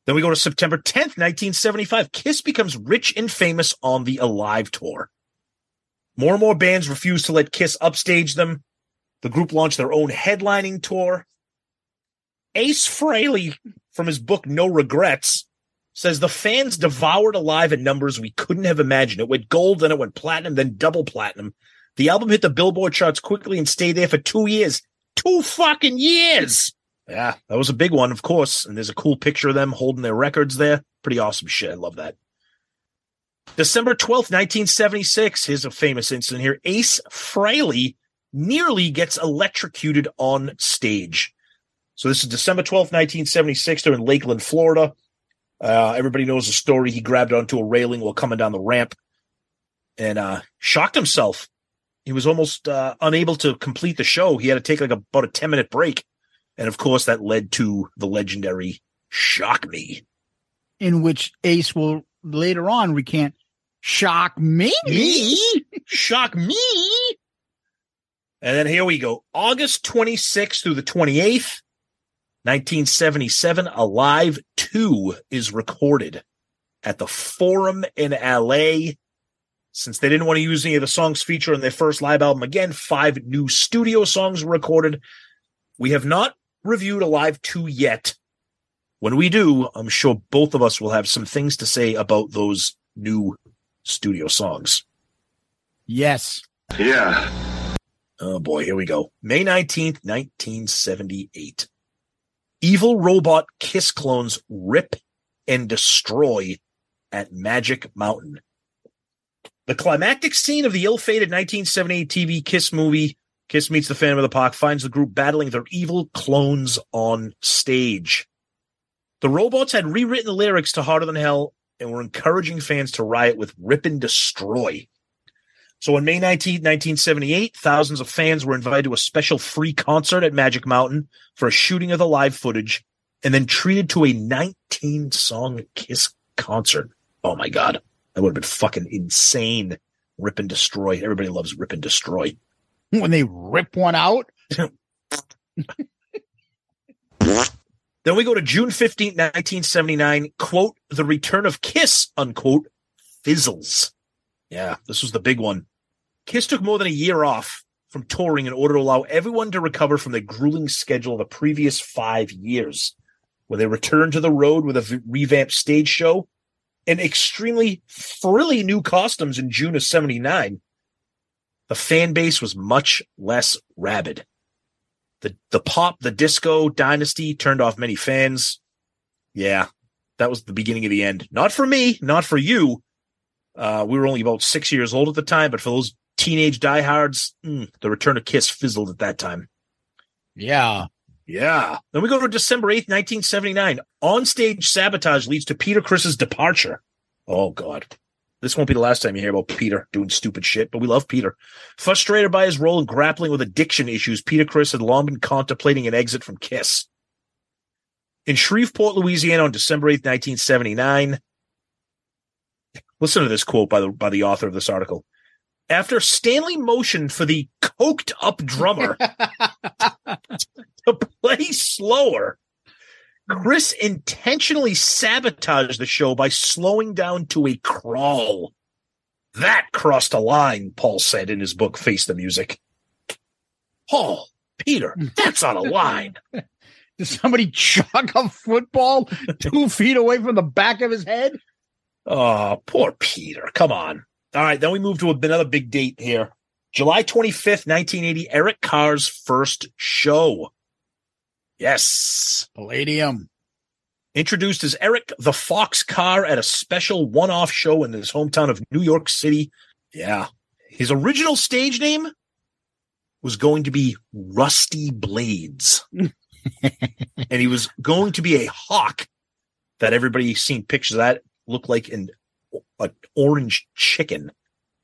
Then we go to September 10th, 1975. Kiss becomes rich and famous on the Alive tour. More and more bands refuse to let Kiss upstage them. The group launched their own headlining tour. Ace Frehley, from his book No Regrets, says the fans devoured Alive in numbers we couldn't have imagined. It went gold, then it went platinum, then double platinum. The album hit the Billboard charts quickly and stayed there for two years. Two fucking years! Yeah, that was a big one, of course. And there's a cool picture of them holding their records there. Pretty awesome shit. I love that. December 12th, 1976. Here's a famous incident here. Ace Frehley nearly gets electrocuted on stage. So this is December 12th, 1976. They're in Lakeland, Florida. Uh, everybody knows the story. He grabbed onto a railing while coming down the ramp and uh, shocked himself. He was almost uh, unable to complete the show. He had to take like about a 10 minute break. And of course, that led to the legendary Shock Me. In which Ace will later on recant, shock me. Me? Shock me. And then here we go. August 26th through the 28th, 1977, Alive 2 is recorded at the Forum in LA. Since they didn't want to use any of the songs featured on their first live album again, five new studio songs were recorded. We have not reviewed Alive 2 yet. When we do, I'm sure both of us will have some things to say about those new studio songs. Yes. Yeah. Oh boy, here we go. May 19th, 1978. Evil robot Kiss clones rip and destroy at Magic Mountain. The climactic scene of the ill-fated 1978 TV Kiss movie, Kiss Meets the Phantom of the Park, finds the group battling their evil clones on stage. The robots had rewritten the lyrics to Hotter Than Hell and were encouraging fans to riot with Rip and Destroy. So on May 19, 1978, thousands of fans were invited to a special free concert at Magic Mountain for a shooting of the live footage and then treated to a 19 song Kiss concert. Oh my God. That would have been fucking insane. Rip and destroy. Everybody loves rip and destroy. When they rip one out. Then we go to June 15, 1979. Quote, the return of Kiss, unquote, fizzles. Yeah, this was the big one. Kiss took more than a year off from touring in order to allow everyone to recover from the grueling schedule of the previous five years, where they returned to the road with a revamped stage show and extremely frilly new costumes in June of 79. The fan base was much less rabid. The the pop, the disco dynasty turned off many fans. Yeah, that was the beginning of the end. Not for me, not for you. Uh, we were only about six years old at the time, but for those teenage diehards, mm, the return of Kiss fizzled at that time. Yeah. Yeah. Then we go to December 8th, 1979. On-stage sabotage leads to Peter Criss's departure. Oh, God. This won't be the last time you hear about Peter doing stupid shit, but we love Peter. Frustrated by his role in grappling with addiction issues, Peter Criss had long been contemplating an exit from Kiss. In Shreveport, Louisiana on December 8th, 1979. Listen to this quote by the by the author of this article. After Stanley motioned for the coked up drummer to play slower, Criss intentionally sabotaged the show by slowing down to a crawl. That crossed a line, Paul said in his book, Face the Music. Paul, Peter, hmm. that's on a line. Did somebody chuck a football two feet away from the back of his head? Oh, poor Peter. Come on. All right, then we move to another big date here. July 25th, 1980, Eric Carr's first show. Yes. Palladium. Introduced as Eric the Fox Carr at a special one off show in his hometown of New York City. Yeah. His original stage name was going to be Rusty Blades. and he was going to be a hawk that everybody seen pictures of that looked like an, an orange chicken.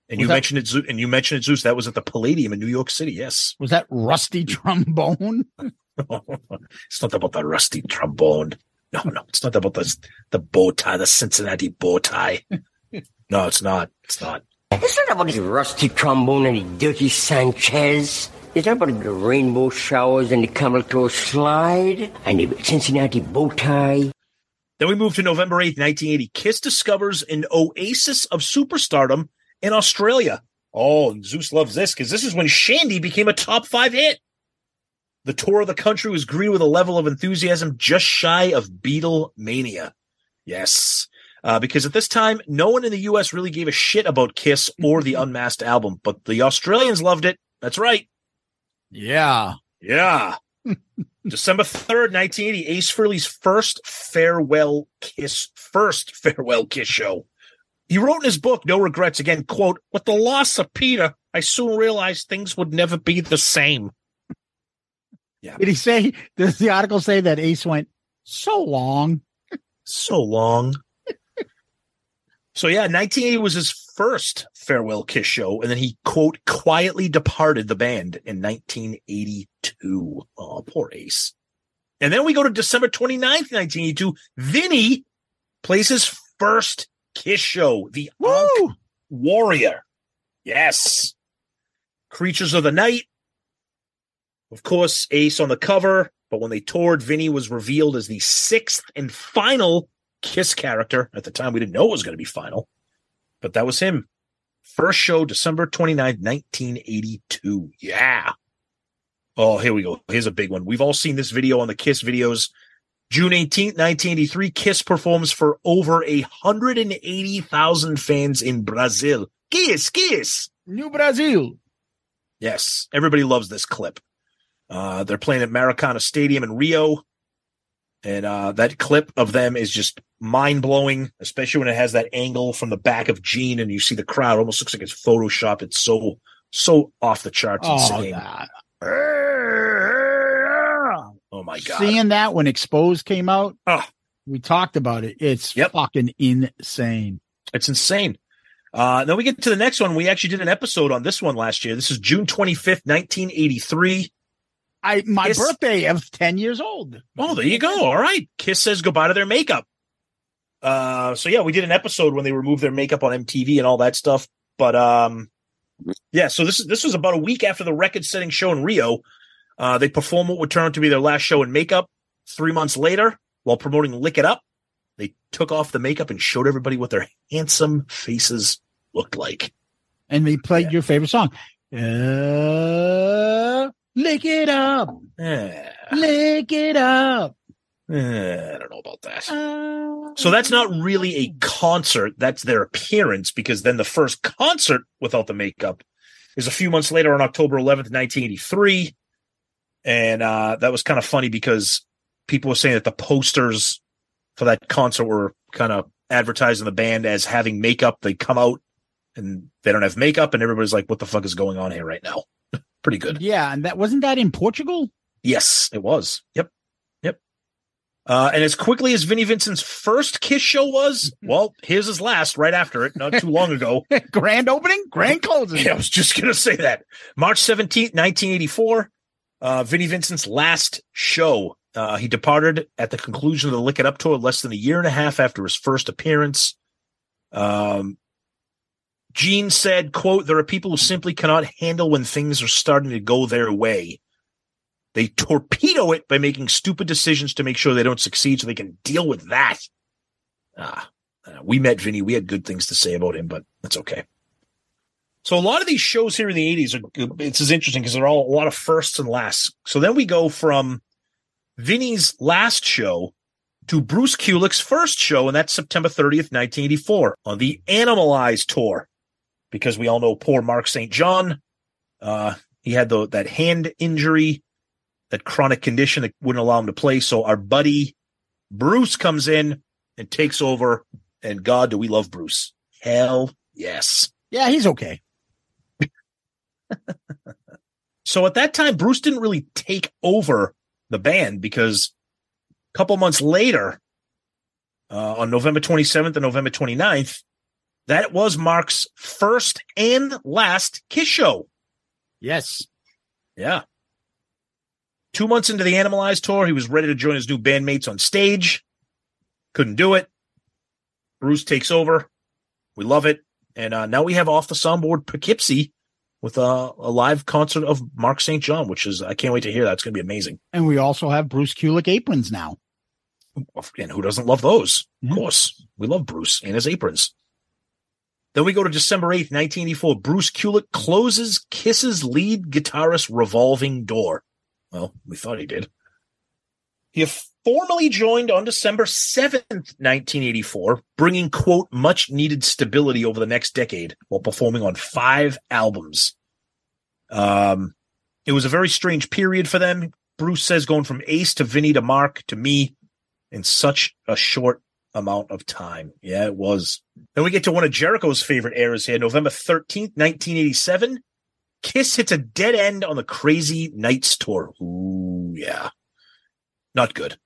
And Was you that- mentioned it, Zeus, and you mentioned it, Zeus. That was at the Palladium in New York City. Yes. Was that rusty trombone? it's not about the rusty trombone. No, no, it's not about the the bow tie, the Cincinnati bow tie. No, it's not. It's not. It's not about this rusty trombone and the dirty Sanchez. It's not about the rainbow showers and the camel toe slide and the Cincinnati bow tie. Then we move to November 8th, 1980. Kiss discovers an oasis of superstardom in Australia. Oh, and Zeus loves this because this is when Shandi became a top five hit. The tour of the country was greeted with a level of enthusiasm just shy of Beatle mania. Yes. Uh, because at this time, no one in the U.S. really gave a shit about Kiss or the Unmasked album, but the Australians loved it. That's right. Yeah. Yeah. December 3rd, 1980, Ace Frehley's first farewell kiss, first farewell kiss show. He wrote in his book, No Regrets, again, quote, with the loss of Peter, I soon realized things would never be the same. Yeah. Did he say, does the article say that Ace went so long? So long. so yeah, 1980 was his first farewell kiss show, and then he, quote, quietly departed the band in 1982. Oh, poor Ace. And then we go to December 29th, 1982. Vinny plays his first kiss show, the Ankh Warrior. Yes. Creatures of the Night. Of course, Ace on the cover, but when they toured, Vinny was revealed as the sixth and final Kiss character. At the time, we didn't know it was going to be final, but that was him. First show, December 29th, 1982. Yeah. Oh, here we go. Here's a big one. We've all seen this video on the Kiss videos. June 18th, 1983, Kiss performs for over a 180,000 fans in Brazil. Kiss, Kiss. New Brazil. Yes, everybody loves this clip. Uh, they're playing at Maracana Stadium in Rio. And uh, that clip of them is just mind blowing, especially when it has that angle from the back of Gene and you see the crowd. Almost looks like it's Photoshop. It's so, so off the charts. Oh. Oh my God. Seeing that when Exposed came out, oh. we talked about it. It's fucking insane. It's insane. Uh, then we get to the next one. We actually did an episode on this one last year. This is June 25th, 1983. I my Kiss- birthday of ten years old. Oh, there you go. All right. Kiss says goodbye to their makeup. Uh, so yeah, we did an episode when they removed their makeup on MTV and all that stuff. But um, yeah, so this is this was about a week after the record-setting show in Rio. Uh, they performed what would turn out to be their last show in makeup. Three months later, while promoting "Lick It Up," they took off the makeup and showed everybody what their handsome faces looked like. And they played your favorite song. Uh, lick it up, lick it up. I don't know about that. So that's not really a concert. That's their appearance because then the first concert without the makeup is a few months later on October 11th, 1983. And uh, that was kind of funny because people were saying that the posters for that concert were kind of advertising the band as having makeup. They come out and they don't have makeup, and everybody's like, what the fuck is going on here right now? Pretty good. Yeah, and that wasn't that in Portugal. Yes, it was. Yep. Yep. Uh, and as quickly as Vinnie Vincent's first Kiss show was, well, here's his last right after it, not too long ago. grand opening, grand closing. Yeah, I was just going to say that. March 17th, 1984, uh, Vinnie Vincent's last show. Uh, he departed at the conclusion of the Lick It Up tour less than a year and a half after his first appearance. Um, Gene said, quote, there are people who simply cannot handle when things are starting to go their way. They torpedo it by making stupid decisions to make sure they don't succeed so they can deal with that. Ah, we met Vinny. We had good things to say about him, but that's okay. So a lot of these shows here in the 80s are it's as interesting because they're all a lot of firsts and lasts. So then we go from Vinny's last show to Bruce Kulick's first show, and that's September 30th, 1984, on the Animalize tour. Because we all know poor Mark St. John. Uh, he had the, that hand injury, that chronic condition that wouldn't allow him to play. So our buddy Bruce comes in and takes over. And God, do we love Bruce? Hell yes. Yeah, he's okay. So at that time, Bruce didn't really take over the band because a couple months later, uh, on November 27th and November 29th, that was Mark's first and last Kiss show. Yes. Yeah. Two months into the Animalized tour, he was ready to join his new bandmates on stage. Couldn't do it. Bruce takes over. We love it. And uh, now we have off the soundboard Poughkeepsie with a, a live concert of Mark St. John, which is, I can't wait to hear that. It's going to be amazing. And we also have Bruce Kulick aprons now. And who doesn't love those? Of course. We love Bruce and his aprons. Then we go to December 8th, 1984. Bruce Kulick closes Kiss's lead guitarist revolving door. Well, we thought he did. He formally joined on December 7th, 1984, bringing, quote, much needed stability over the next decade while performing on five albums. Um, it was a very strange period for them. Bruce says going from Ace to Vinny to Mark to me in such a short amount of time. Yeah, it was. Then we get to one of Jericho's favorite eras here, November 13th, 1987. Kiss hits a dead end on the Crazy Nights tour. Ooh, yeah. Not good.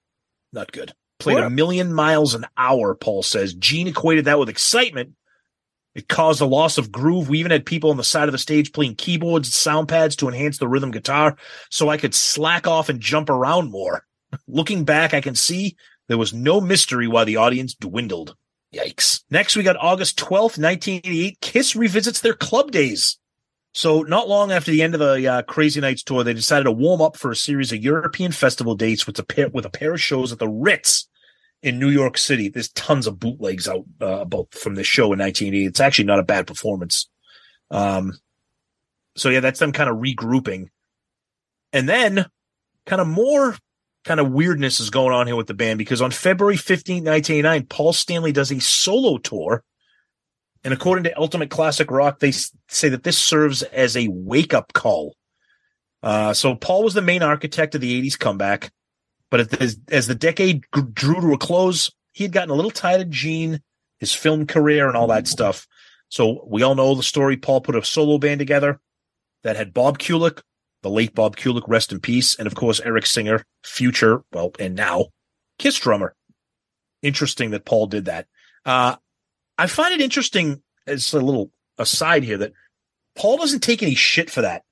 Not good. Played a million miles an hour, Paul says. Gene equated that with excitement. It caused a loss of groove. We even had people on the side of the stage playing keyboards and sound pads to enhance the rhythm guitar so I could slack off and jump around more. Looking back, I can see there was no mystery why the audience dwindled. Yikes. Next, we got August 12th, 1988. Kiss revisits their club days. So, not long after the end of the uh, Crazy Nights tour, they decided to warm up for a series of European festival dates with a pair, with a pair of shows at the Ritz in New York City. There's tons of bootlegs out uh, about from this show in 1980. It's actually not a bad performance. Um, so yeah, that's them kind of regrouping, and then kind of more kind of weirdness is going on here with the band because on February 15, 1989, Paul Stanley does a solo tour. And according to Ultimate Classic Rock, they say that this serves as a wake up call. Uh, so Paul was the main architect of the 80s comeback, but as, as the decade drew to a close, he had gotten a little tired of Gene, his film career, and all that stuff. So we all know the story. Paul put a solo band together that had Bob Kulick, the late Bob Kulick, rest in peace, and of course Eric Singer, future, well, and now Kiss drummer. Interesting that Paul did that. Uh, I find it interesting as a little aside here that Paul doesn't take any shit for that.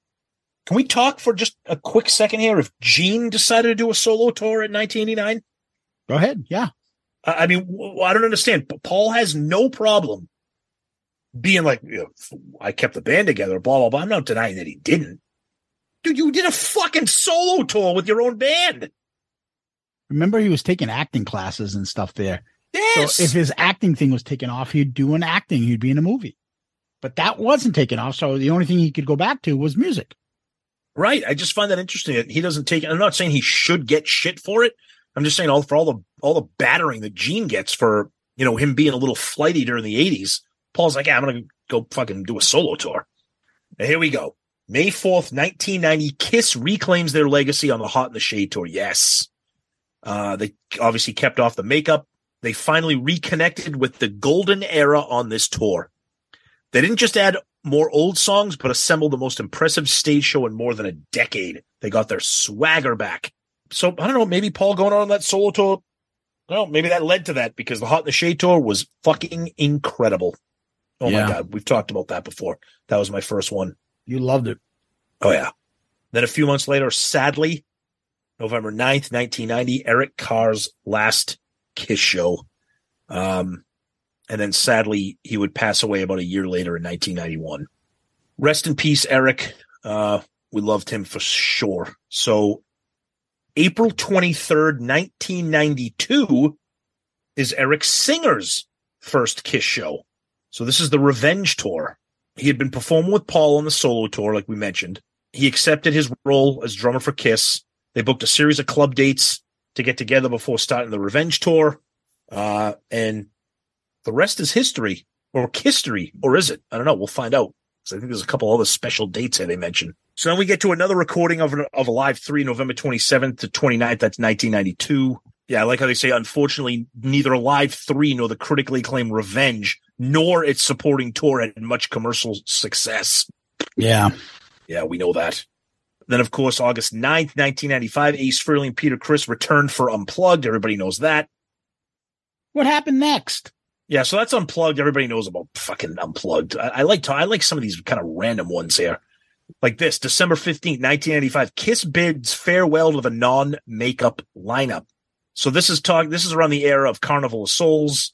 Can we talk for just a quick second here? If Gene decided to do a solo tour in 1989, Go ahead. Yeah. I I mean, I don't understand. But Paul has no problem being like, you know, I kept the band together, blah, blah, blah. I'm not denying that he didn't. Dude, you did a fucking solo tour with your own band. Remember, he was taking acting classes and stuff there. Yes. So if his acting thing was taken off, he'd do an acting. He'd be in a movie. But that wasn't taken off. So the only thing he could go back to was music. Right. I just find that interesting he doesn't take I'm not saying he should get shit for it. I'm just saying all for all the all the battering that Gene gets for, you know, him being a little flighty during the 80s. Paul's like, yeah, I'm gonna go fucking do a solo tour. And here we go. May 4th, 1990, Kiss reclaims their legacy on the Hot in the Shade tour. Yes. Uh, they obviously kept off the makeup. They finally reconnected with the golden era on this tour. They didn't just add more old songs, but assembled the most impressive stage show in more than a decade. They got their swagger back. So I don't know, maybe Paul going on that solo tour. Well, maybe that led to that because the Hot in the Shade tour was fucking incredible. Oh Yeah. my god, we've talked about that before. That was my first one. You loved it. Oh yeah. Then a few months later, sadly, November 9th, 1990, Eric Carr's last Kiss show. Um, and then sadly, he would pass away about a year later in 1991. Rest in peace, Eric. Uh, we loved him for sure. So April 23rd, 1992 is Eric Singer's first Kiss show. So this is the Revenge Tour. He had been performing with Paul on the solo tour, like we mentioned. He accepted his role as drummer for Kiss. They booked a series of club dates to get together before starting the Revenge Tour. Uh, and the rest is history or history, or is it? I don't know. We'll find out. So I think there's a couple other special dates here they mentioned. So then we get to another recording of, of a live 3, November 27th to 29th. That's 1992. Yeah, I like how they say, unfortunately, neither Live 3 nor the critically acclaimed Revenge nor its supporting tour had much commercial success. Yeah. Yeah, we know that. Then, of course, August 9th, 1995, Ace Frehley and Peter Criss returned for Unplugged. Everybody knows that. What happened next? Yeah, so that's Unplugged. Everybody knows about fucking Unplugged. I, I like to, I like some of these kind of random ones here. Like this, December 15th, 1995, Kiss bids farewell to the non-makeup lineup. So this is talk, this is around the era of Carnival of Souls,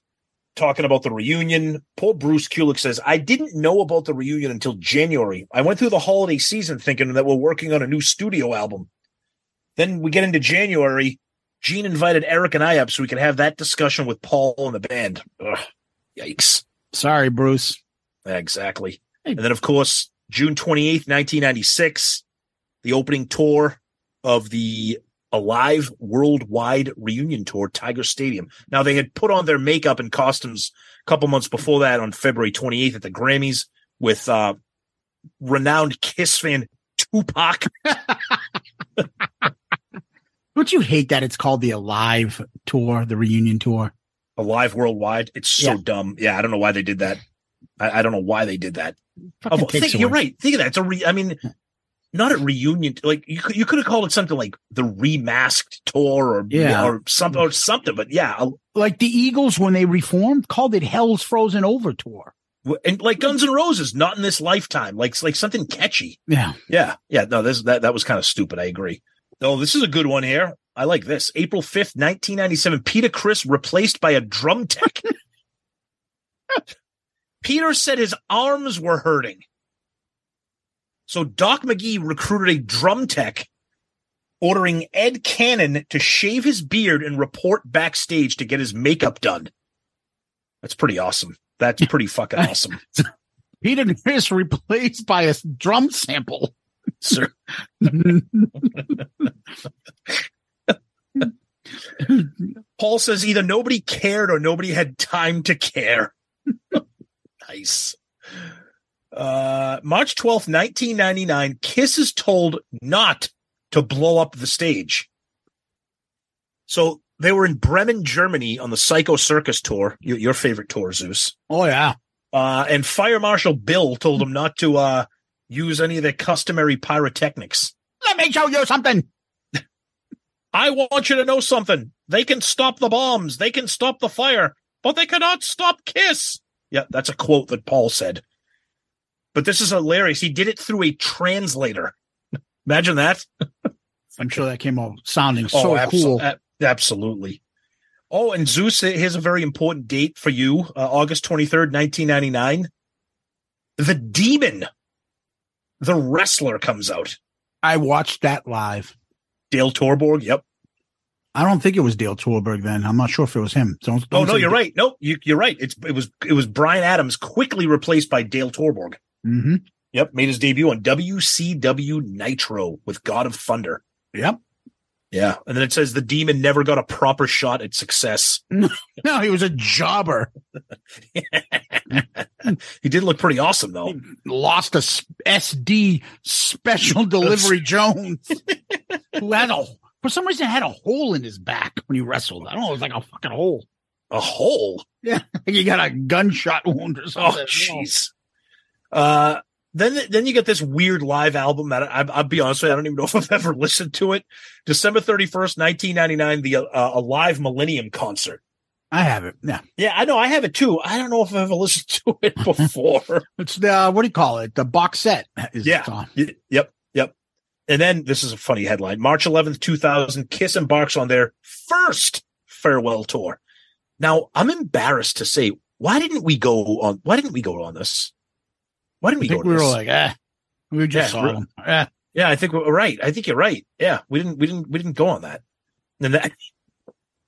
talking about the reunion. Poor Bruce Kulick says, I didn't know about the reunion until January. I went through the holiday season thinking that we're working on a new studio album. Then we get into January. Gene invited Eric and I up so we could have that discussion with Paul and the band. Ugh, yikes. Sorry, Bruce. Exactly. And then, of course, June 28th, 1996, the opening tour of the Alive Worldwide Reunion Tour, Tiger Stadium. Now, they had put on their makeup and costumes a couple months before that on February 28th at the Grammys with uh, renowned Kiss fan Tupac. Don't you hate that it's called the Alive Tour, the reunion tour? Alive Worldwide. It's so Yeah. dumb. Yeah, I don't know why they did that. I, I don't know why they did that. Of- think, you're right. Think of that. It's a re, I mean, not a reunion. Like you could, you could have called it something like the remasked tour or Yeah. or something or something. But yeah, Like the Eagles when they reformed called it Hell's Frozen Over Tour. and like Guns N' Roses, not in this lifetime. Like like something catchy. Yeah. Yeah, yeah. No, this that that was kind of stupid. I agree. Oh, this is a good one here. I like this. April fifth, nineteen ninety seven. Peter Criss replaced by a drum tech. Peter said his arms were hurting. So Doc McGhee recruited a drum tech, ordering Ed Cannon to shave his beard and report backstage to get his makeup done. That's pretty awesome. That's pretty fucking awesome. Peter Criss replaced by a drum sample. Sir. Paul says either nobody cared or nobody had time to care. nice. Uh, March 12th, 1999, Kiss is told not to blow up the stage. So they were in Bremen, Germany on the Psycho Circus tour, your, your favorite tour, Zeus. Oh yeah. Uh, and Fire Marshal Bill told them not to uh, use any of their customary pyrotechnics. Let me show you something. I want you to know something. They can stop the bombs, they can stop the fire, but they cannot stop Kiss. Yeah, that's a quote that Paul said. But this is hilarious. He did it through a translator. Imagine that. I'm sure that came out sounding Oh, so abso- cool. a- absolutely. Oh, and Zeus, here's a very important date for you uh, August 23rd, 1999. The Demon, the wrestler, comes out. I watched that live. Dale Torborg, yep. I don't think it was Dale Torborg then. I'm not sure if it was him. Don't, Oh don't no, you're right. No, you, you're right. It's it was it was Brian Adams quickly replaced by Dale Torborg. Mhm. Yep, made his debut on WCW Nitro with God of Thunder. Yep. Yeah, and then it says the Demon never got a proper shot at success. No, he was a jobber. He did look pretty awesome though. Lost a SD Special Delivery Jones, who had a for some reason had a hole in his back when he wrestled. I don't know. It was like a fucking hole. A hole. Yeah, he got a gunshot wound or Oh, something. jeez. Uh, then then you get this weird live album that I, I'll be honest with you, I don't even know if I've ever listened to it. December thirty first, nineteen ninety nine, the uh, a live Millennium concert. I have it. Yeah, Yeah, I know I have it too. I don't know if I've ever listened to it before. it's the what do you call it? The box set. Is yeah. on. Y- Yep. Yep. And then this is a funny headline. March 11th, 2000, Kiss embarks on their first farewell tour. Now, I'm embarrassed to say, why didn't we go on? Why didn't we go on this? Why didn't I we think go? we to were like, ah, we just Yeah, saw him. Eh. Yeah, I think we're right. I think you're right. Yeah, we didn't, we didn't, we didn't go on that. And that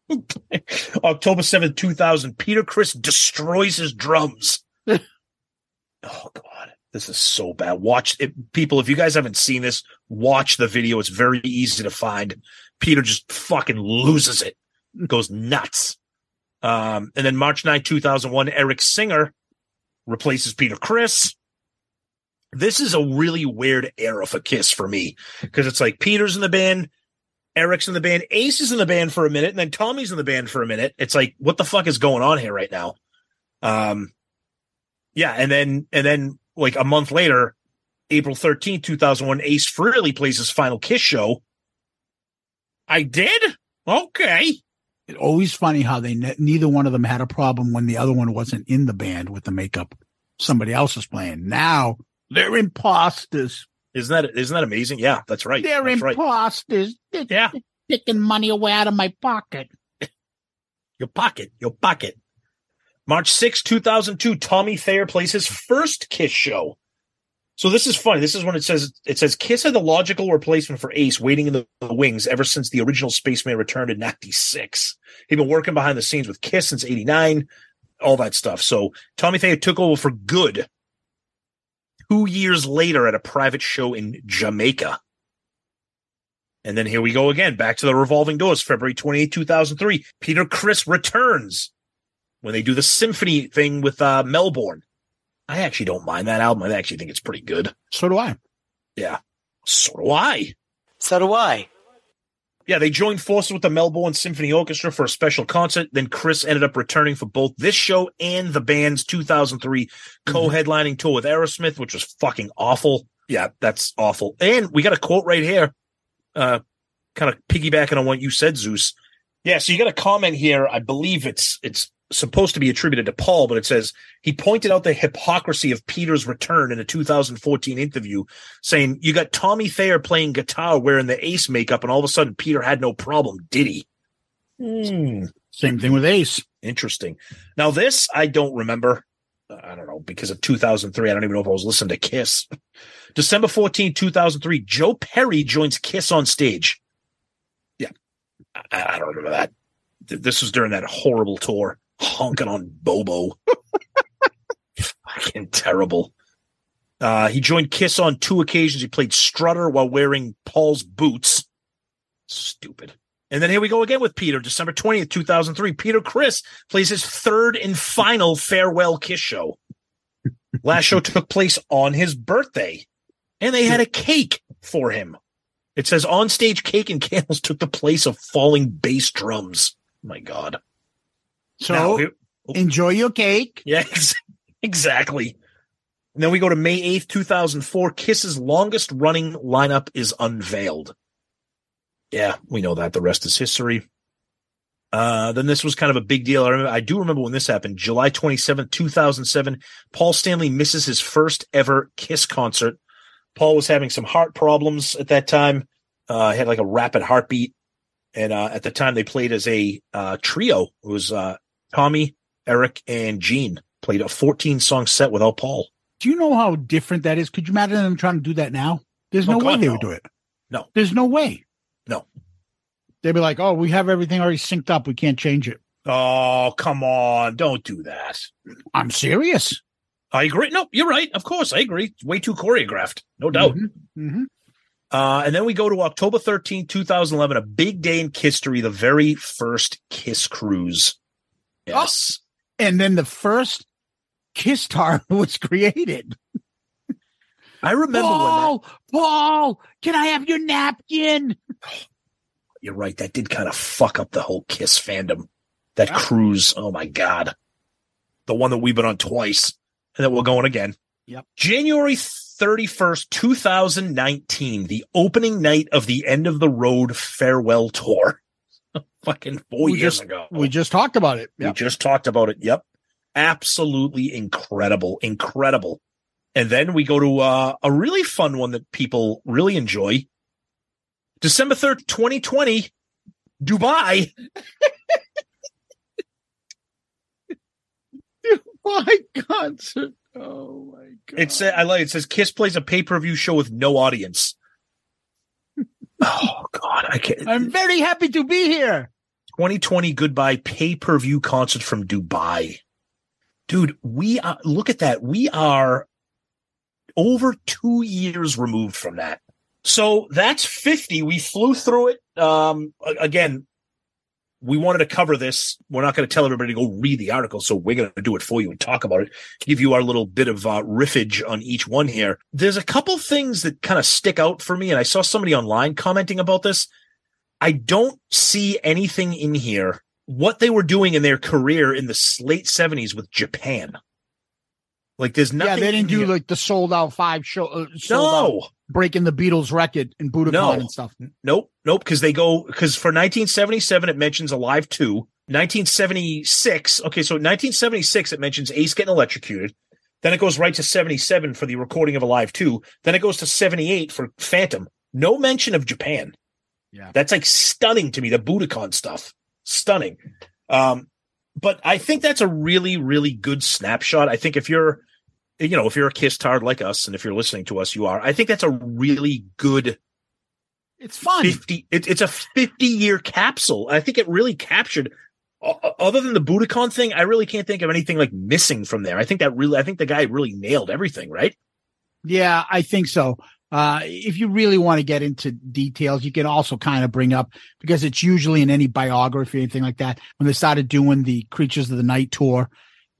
October seventh, two thousand, Peter Criss destroys his drums. oh God, this is so bad. Watch it, people. If you guys haven't seen this, watch the video. It's very easy to find. Peter just fucking loses it, goes nuts. Um, and then March 9, 2001, Eric Singer replaces Peter Criss this is a really weird era for Kiss for me because it's like Peter's in the band, Eric's in the band, Ace is in the band for a minute, and then Tommy's in the band for a minute. It's like, what the fuck is going on here right now? Um, yeah, and then and then like a month later, April 13th, 2001, Ace Frehley plays his final Kiss show. I did? Okay. It's always funny how they ne- neither one of them had a problem when the other one wasn't in the band with the makeup. Somebody else was playing. Now they're imposters. Isn't that isn't that amazing? Yeah, that's right. They're that's right. imposters. They're Yeah. taking money away out of my pocket. Your pocket, your pocket. March 6, 2002, Tommy Thayer plays his first Kiss show. So this is funny. This is when it says it says Kiss had the logical replacement for Ace waiting in the, the wings ever since the original Spaceman returned in 96. He'd been working behind the scenes with Kiss since 89, all that stuff. So Tommy Thayer took over for good two years later at a private show in Jamaica. And then here we go again, back to the revolving doors, February 28, 2003. Peter Criss returns when they do the symphony thing with uh, Melbourne. I actually don't mind that album. I actually think it's pretty good. So do I. Yeah. So do I. So do I. Yeah, they joined forces with the Melbourne Symphony Orchestra for a special concert. Then Criss ended up returning for both this show and the band's 2003 co-headlining tour with Aerosmith, which was fucking awful. Yeah, that's awful. And we got a quote right here, uh, kind of piggybacking on what you said, Zeus. Yeah, so you got a comment here. I believe it's it's supposed to be attributed to Paul, but it says he pointed out the hypocrisy of Peter's return in a 2014 interview, saying you got Tommy Thayer playing guitar wearing the Ace makeup, and all of a sudden Peter had no problem, did he? Hmm. Same thing with Ace. Interesting. Now this I don't remember. I don't know because of 2003. I don't even know if I was listening to Kiss. December 14, 2003. Joe Perry joins Kiss on stage. Yeah, I, I don't remember that. This was during that horrible tour, honking on Bobo. Fucking terrible. Uh, he joined Kiss on two occasions. He played Strutter while wearing Paul's boots. Stupid. And then here we go again with Peter, December 20th, 2003. Peter Criss plays his third and final farewell Kiss show. Last show took place on his birthday, and they had a cake for him. It says on stage cake and candles took the place of falling bass drums. My God. So Now, enjoy your cake. yeah, exactly. And then we go to May 8th, 2004. Kiss's longest running lineup is unveiled. Yeah, we know that. The rest is history. Uh, then this was kind of a big deal. I remember, I do remember when this happened. July 27th, 2007. Paul Stanley misses his first ever Kiss concert Paul was having some heart problems at that time. Uh, had like a rapid heartbeat, and uh, at the time they played as a uh, trio. It was uh, Tommy, Eric, and Gene played a 14 song set without Paul. Do you know how different that is? Could you imagine them trying to do that now? There's Oh, no way God, they no. would do it. No. There's no way. No. They'd be like, "Oh, we have everything already synced up. We can't change it." Oh, come on. Don't do that. I'm serious. I agree. No, you're right. Of course, I agree. It's way too choreographed. No doubt. Mm-hmm. Uh, and then we go to October 13, 2011, a big day in history, the very first Kiss cruise. Yes. Oh, and then the first Kiss Tar was created. I remember when that, Paul, Paul, can I have your napkin? you're right. That did kind of fuck up the whole Kiss fandom. That cruise. Oh my God. The one that we've been on twice and that we're going again. Yep. January 31st, 2019, the opening night of the end of the road farewell tour. Fucking four We years just- ago. We just talked about it. We just talked about it. Yep. Absolutely incredible. Incredible. And then we go to uh, a really fun one that people really enjoy. December 3rd, 2020, Dubai. My concert. Oh my god. It's uh, I like it says Kiss plays a pay-per-view show with no audience. oh god, I can't I'm very happy to be here. 2020 goodbye pay-per-view concert from Dubai. Dude, we are look at that. We are over 2 years removed from that. So that's 50. We flew through it. Um again, we wanted to cover this. We're not going to tell everybody to go read the article, so we're going to do it for you and talk about it. Give you our little bit of uh, riffage on each one here. There's a couple things that kind of stick out for me, and I saw somebody online commenting about this. I don't see anything in here what they were doing in their career in the late 70s with Japan. Like there's nothing. yeah, they didn't do here- like the sold out five show. Uh, No. out, breaking the Beatles record in Budokan No. and stuff. Nope, nope. Because they go because for 1977 it mentions Alive Two. 1976. Okay, so 1976 it mentions Ace getting electrocuted. Then it goes right to 77 for the recording of Alive Two. Then it goes to 78 for Phantom. No mention of Japan. Yeah. That's like stunning to me. The Budokan stuff, stunning. Um, but I think that's a really, really good snapshot. I think if you're, you know, if you're a Kiss tard like us, and if you're listening to us, you are. I think that's a really good It's fun. 50 it, it's a 50 year capsule i think it really captured other than the budokan thing i really can't think of anything like missing from there i think that really i think the guy really nailed everything right Yeah, I think so. Uh, if you really want to get into details, you can also kind of bring up because it's usually in any biography, anything like that. When they started doing the Creatures of the Night tour,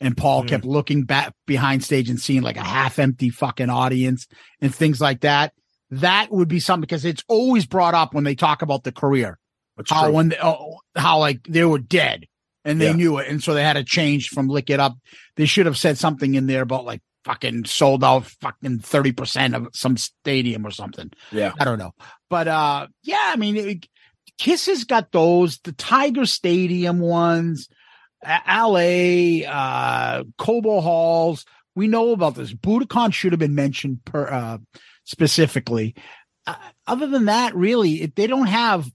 and Paul Mhm. kept looking back behind stage and seeing like a half empty fucking audience and things like that. That would be something because it's always brought up when they talk about the career. That's how true. when they, oh, how like they were dead and they Yeah. knew it, and so they had to change from lick it up. They should have said something in there about like fucking sold out fucking thirty percent of some stadium or something. yeah I don't know, but uh, yeah, I mean, it, Kiss has got those the Tiger Stadium ones, L.A., uh, Cobo Halls. We know about this. Budokan should have been mentioned per uh, specifically. Uh, other than that, really, it, they don't have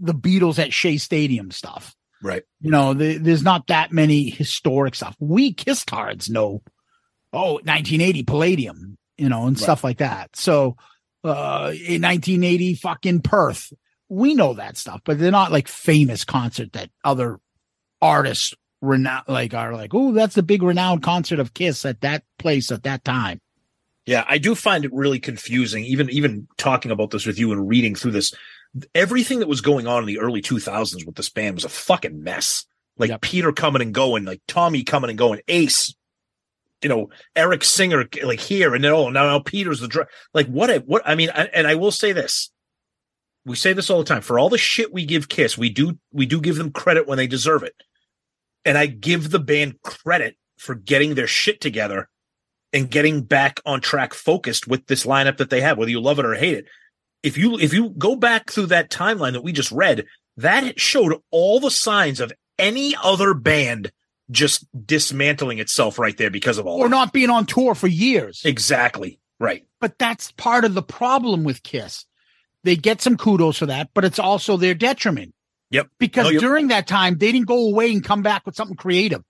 the Beatles at Shea Stadium stuff. right You know, the, there's not that many historic stuff. We Kiss cards know, oh, 1980 Palladium, you know, and Right. stuff like that. So, uh, in 1980 fucking Perth, we know that stuff, but they're not like famous concert that other artists renowned like are like, oh, that's the big renowned concert of Kiss at that place at that time. yeah i do find it really confusing even even talking about this with you and reading through this everything that was going on in the early 2000s with this band was a fucking mess like Yep. peter coming and going like tommy coming and going ace you know eric singer like here and then oh now, now peter's the dr- like what what i mean I, and i will say this. We say this all the time. For all the shit we give kiss we do we do give them credit when they deserve it. And i give the band credit for getting their shit together and getting back on track focused with this lineup that they have whether you love it or hate it. If you if you go back through that timeline that we just read that showed all the signs of any other band just dismantling itself right there because of all Or that. not being on tour for years. exactly Right. But that's part of the problem with Kiss. They get some kudos for that, but it's also their detriment Yep. because No, you're- during that time they didn't go away and come back with something creative.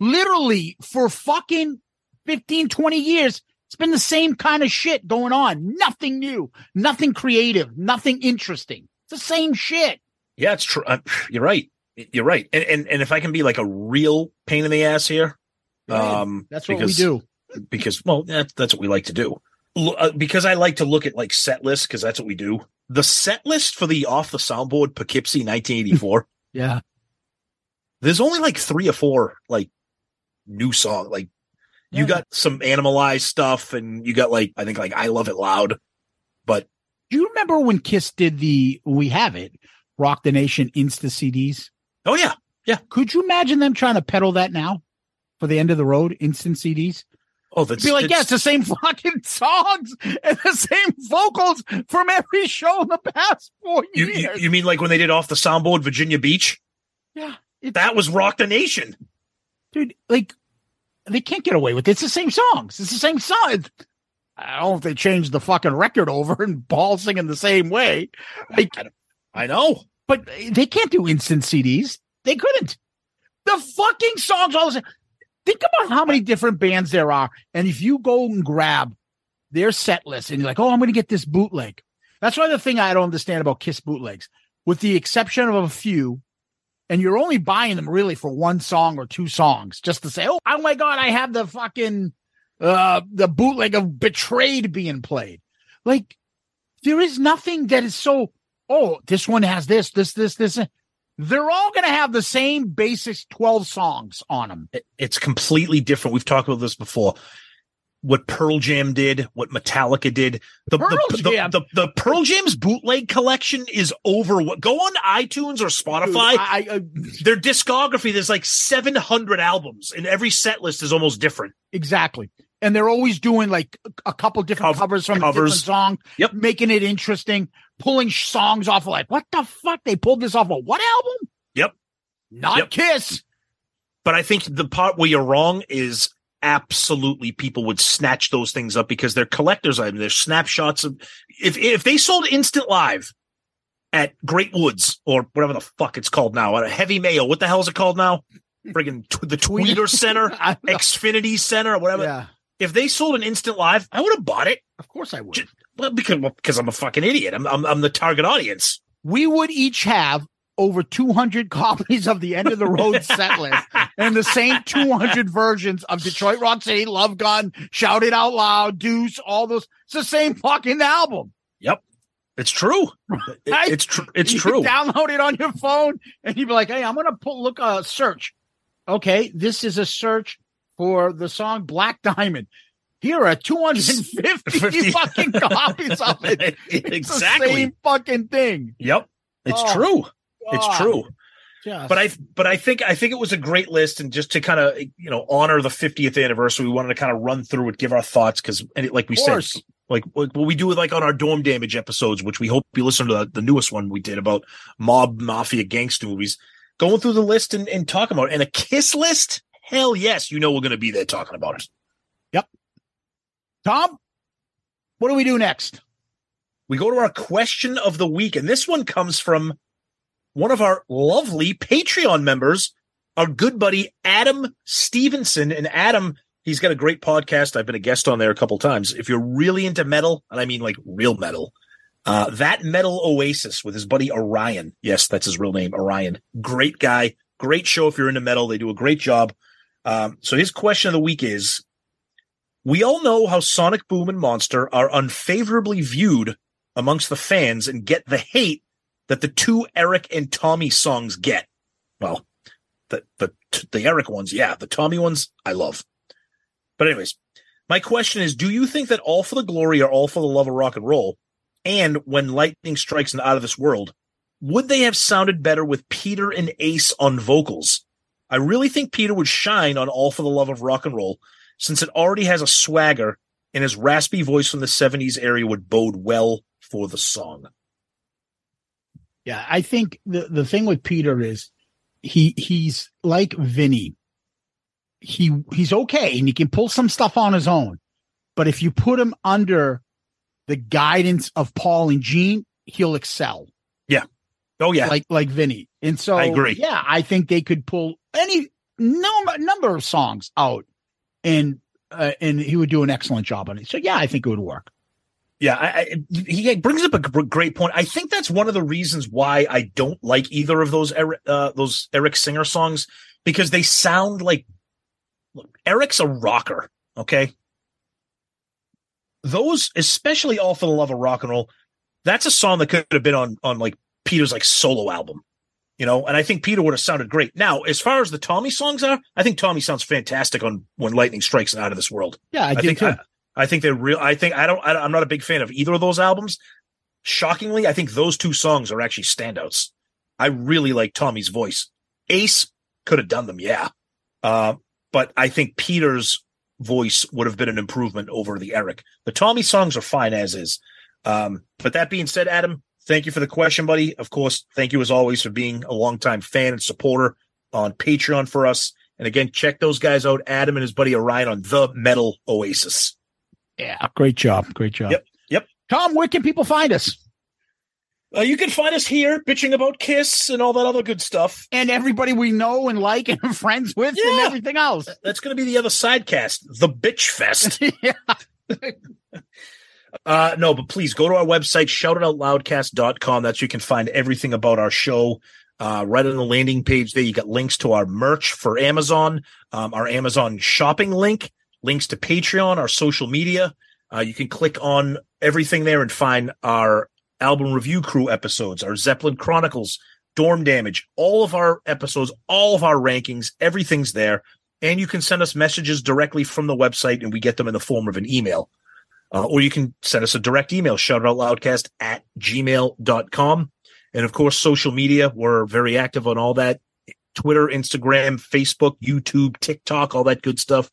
Literally for fucking 15, 20 years, it's been the same kind of shit going on. Nothing new, nothing creative, nothing interesting. It's the same shit. Yeah, it's true. Uh, you're right. You're right. And, and and if I can be like a real pain in the ass here, ahead. um, That's what because- we do. Because well, that's that's what we like to do. Uh, because I like to look at like set lists because that's what we do. The set list for the off the soundboard Poughkeepsie 1984. Yeah. there's only like three or four like new song. Like you got some Animalize stuff, and you got like I think like I love it loud. But Do you remember when Kiss did the We Have It Rock the Nation Insta CDs? Oh yeah, yeah. Could you imagine them trying to peddle that now for the end of the road instant CDs? Oh, that's Be like, yeah, it's the same fucking songs and the same vocals from every show in the past four you, years. you you mean like when they did off the soundboard Virginia Beach? yeah, That was Rock the Nation. dude, like they can't get away with it. It's the same songs. It's the same song. It's- I don't know if they changed the fucking record over and Paul singing the same way. Like, I know. But they can't do instant CDs. They couldn't. The fucking songs all the same. Think about how many different bands there are. And if you go and grab their set list and you're like, oh, I'm going to get this bootleg. That's why the thing I don't understand about Kiss bootlegs, with the exception of a few, and you're only buying them really for one song or two songs just to say, oh, oh my God, I have the fucking, uh, the bootleg of Betrayed being played. Like, there is nothing that is so, oh, this one has this, this, this, this. They're all going to have the same basic 12 songs on them. It's completely different. We've talked about this before. What Pearl Jam did, what Metallica did, the Pearl the, Jam. the, the the Pearl Jam's bootleg collection is over. What go on iTunes or Spotify? I, I, uh, their discography there's like 700 albums and every set list is almost different exactly. And they're always doing like a couple different Cov- covers from covers. different songs. Yep. Making it interesting, pulling songs off of like, what the fuck? They pulled this off of what album? Yep. Not Yep. Kiss. but i think the part where you're wrong is absolutely people would snatch those things up because they're collectors items they're snapshots of if if they sold instant live at great woods or whatever the fuck it's called now at a heavy mail what the hell is it called now friggin' t- the tweeter center xfinity center or whatever Yeah. if they sold an instant live i would have bought it Of course I would. Well because well, because i'm a fucking idiot I'm, I'm i'm the target audience we would each have over 200 copies of the end of the road set list and the same 200 versions of Detroit Rock City, Love Gun, Shout It Out Loud, Deuce, all those. It's the same fucking album. Yep. It's true. It- it's true. It's you true. download it on your phone and you'd be like, hey, I'm going to put, look, uh, search. Okay. This is a search for the song Black Diamond. Here are 250 fucking copies of it. It's the exactly. same fucking thing. Yep. It's Oh, true. It's true. Just- But I but I think I think it was a great list and just to kind of you know honor the 50th anniversary, we wanted to kind of run through it, give our thoughts because and it, like we said, like what we do with like on our dorm damage episodes, which we hope you listen to the, the newest one we did about mob mafia gangster movies, going through the list and, and talking about it. And a kiss list, hell yes, you know we're going to be there talking about it. Tom, what do we do next? we go to our question of the week, and this one comes from one of our lovely Patreon members, our good buddy Adam Stevenson. And Adam, he's got a great podcast. I've been a guest on there a couple times. If you're really into metal, and I mean like real metal, uh, that Metal Oasis with his buddy Orion. Yes, that's his real name, Orion. Great guy. Great show if you're into metal. They do a great job. Um, so his question of the week is We all know how Sonic Boom and Monster are unfavorably viewed amongst the fans and get the hate that the two Eric and Tommy songs get. Well, the the the Eric ones, yeah, the Tommy ones, I love. But anyways, my question is: Do you think that "All for the Glory" or "All for the Love of Rock and Roll" and "When Lightning Strikes" and "Out of This World" would they have sounded better with Peter and Ace on vocals? I really think Peter would shine on "All for the Love of Rock and Roll" since it already has a swagger and his raspy voice from the 70s area would bode well for the song. Yeah, I think the the thing with Peter is he he's like Vinny. He he's okay and he can pull some stuff on his own. but if you put him under the guidance of Paul and Gene, he'll excel. Yeah. Oh yeah. Like like Vinny. And so I agree. Yeah, I think they could pull any number number of songs out and uh, and he would do an excellent job on it. So yeah, I think it would work. Yeah, I, I, he brings up a great point. I think that's one of the reasons why I don't like either of those Eric, uh, those Eric Singer songs because they sound like look, Eric's a rocker. Okay, those, especially "All for the Love of Rock and Roll," that's a song that could have been on on like Peter's like solo album, you know. And I think Peter would have sounded great. Now, as far as the Tommy songs are, I think Tommy sounds fantastic on "When Lightning Strikes" and "Out of This World." Yeah, I, do think. I, I think they're real. I think I don't. I, I'm not a big fan of either of those albums. Shockingly, I think those two songs are actually standouts. I really like Tommy's voice. Ace could have done them, yeah, uh, but I think Peter's voice would have been an improvement over the Eric. The Tommy songs are fine as is. Um, but that being said, Adam, thank you for the question, buddy. Of course, thank you as always for being a longtime fan and supporter on Patreon for us. And again, check those guys out, Adam and his buddy Orion on the Metal Oasis. Yeah, great job, great job. Yep, yep. Tom, where can people find us? Uh, you can find us here bitching about Kiss and all that other good stuff. And everybody we know and like and friends with and everything else. That's going to be the other sidecast, the Bitch Fest. yeah. Uh, no, but please go to our website, shoutitoutloudcast.com. That's where you can find everything about our show. Uh, right on the landing page there, you got links to our merch for Amazon, um, our Amazon shopping link, links to Patreon, our social media. Uh, you can click on everything there and find our album review crew episodes, our Zeppelin Chronicles, Dorm Damage, all of our episodes, all of our rankings, everything's there. And you can send us messages directly from the website and we get them in the form of an email. Uh, or you can send us a direct email, shoutoutloudcast at gmail.com. And of course, social media, we're very active on all that Twitter, Instagram, Facebook, YouTube, TikTok, all that good stuff.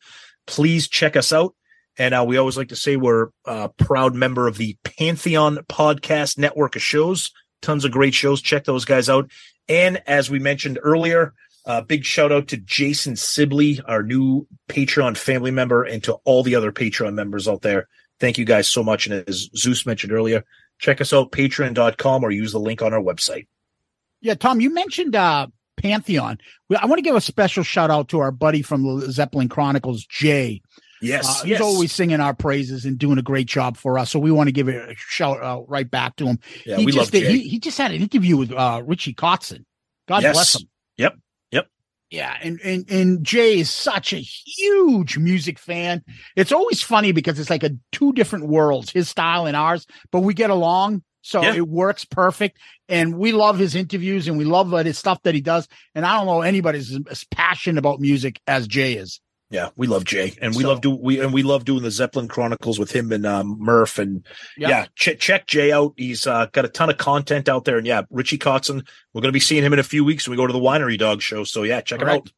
Please check us out. And uh, we always like to say we're a proud member of the Pantheon Podcast Network of shows. Tons of great shows. Check those guys out. And as we mentioned earlier, uh, big shout out to Jason Sibley, our new Patreon family member, and to all the other Patreon members out there. Thank you guys so much. And as Zeus mentioned earlier, check us out, patreon.com, or use the link on our website. Yeah, Tom, you mentioned uh Pantheon. I want to give a special shout out to our buddy from the Zeppelin Chronicles, Jay. Yes. Uh, he's yes. always singing our praises and doing a great job for us. So we want to give a shout out right back to him. Yeah, he we just love did- Jay. he, he just had an interview with uh Richie Kotzen. God Yes. bless him. Yep. Yeah, and, and and Jay is such a huge music fan. It's always funny because it's like a two different worlds, his style and ours, but we get along, so Yeah. it works perfect. And we love his interviews and we love that his stuff that he does. And I don't know anybody's as passionate about music as Jay is. Yeah, we love Jay, and we So- love do we and we love doing the Zeppelin Chronicles with him and um, Murph, and Yeah. yeah, check check Jay out. He's uh, got a ton of content out there, and yeah, Richie Kotzen. We're going to be seeing him in a few weeks when we go to the Winery Dog show. So yeah, check him All right. out.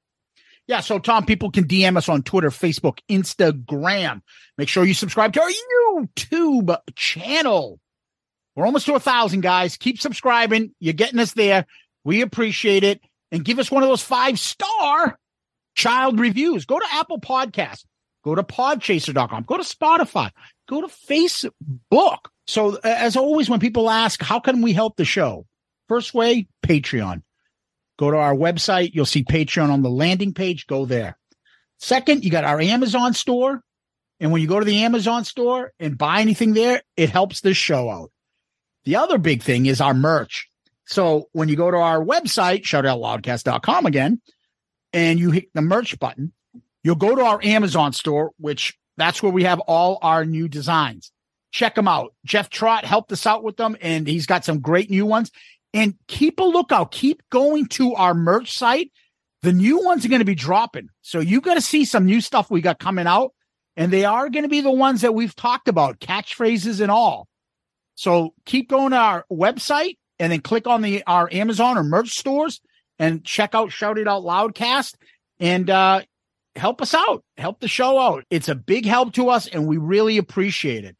Yeah, so Tom, people can DM us on Twitter, Facebook, Instagram. Make sure you subscribe to our YouTube channel. We're almost to a thousand guys. Keep subscribing. You're getting us there. We appreciate it. And give us one of those five star child reviews. Go to Apple Podcasts. Go to podchaser.com. Go to Spotify. Go to Facebook. So, as always, when people ask, how can we help the show? First way, Patreon. Go to our website. You'll see Patreon on the landing page. Go there. Second, you got our Amazon store. And when you go to the Amazon store and buy anything there, it helps this show out. The other big thing is our merch. So when you go to our website, shoutoutloudcast.com again, and you hit the merch button, you'll go to our Amazon store, which that's where we have all our new designs. Check them out. Jeff Trott helped us out with them, and he's got some great new ones. And keep a lookout. Keep going to our merch site. The new ones are going to be dropping. So you got to see some new stuff we got coming out. And they are going to be the ones that we've talked about, catchphrases and all. So keep going to our website and then click on the our Amazon or merch stores and check out Shout It Out Loudcast and uh help us out. Help the show out. It's a big help to us and we really appreciate it.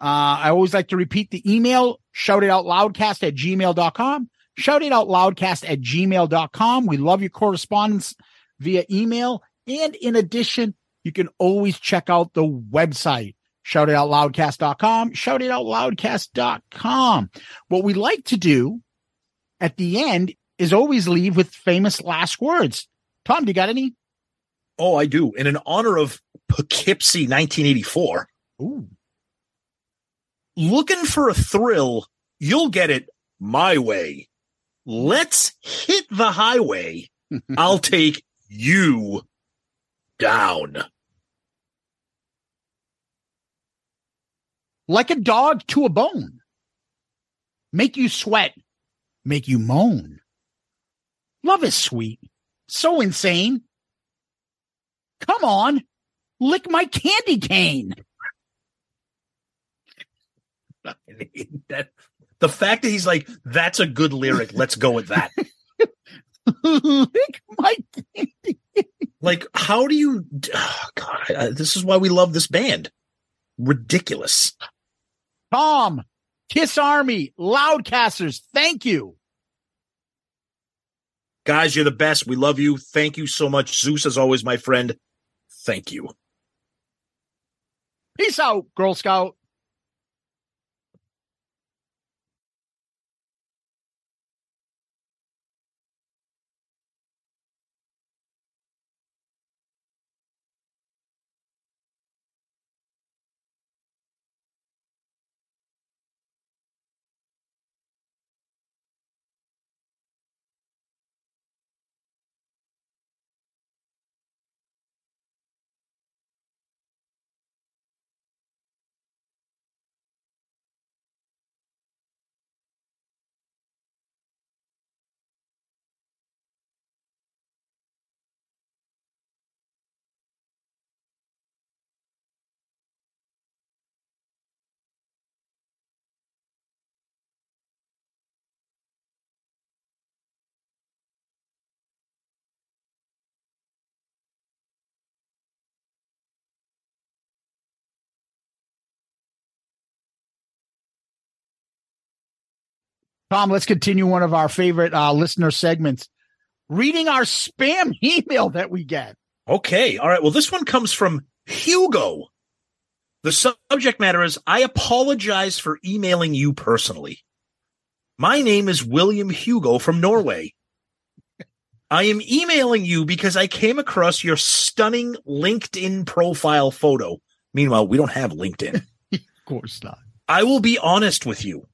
Uh I always like to repeat the email, shout it out loudcast at gmail.com. Shout it out loudcast at gmail.com. We love your correspondence via email. And in addition, you can always check out the website, shoutitoutloudcast.com, shoutitoutloudcast.com. What we like to do at the end is always leave with famous last words. Tom, do you got any? Oh, I do. And In an honor of Poughkeepsie 1984. Ooh. Looking for a thrill, you'll get it my way. Let's hit the highway. I'll take you down. Like a dog to a bone. Make you sweat. Make you moan. Love is sweet. So insane. Come on. Lick my candy cane. that, the fact that he's like, that's a good lyric. Let's go with that. Lick my candy. Like, how do you? Oh God, this is why we love this band. Ridiculous. Tom, Kiss Army, Loudcasters, thank you. Guys, you're the best. We love you. Thank you so much. Zeus, as always, my friend. Thank you. Peace out, Girl Scout. Tom, let's continue one of our favorite uh, listener segments reading our spam email that we get. Okay. All right. Well, this one comes from Hugo. The subject matter is I apologize for emailing you personally. My name is William Hugo from Norway. I am emailing you because I came across your stunning LinkedIn profile photo. Meanwhile, we don't have LinkedIn. Of course not. I will be honest with you.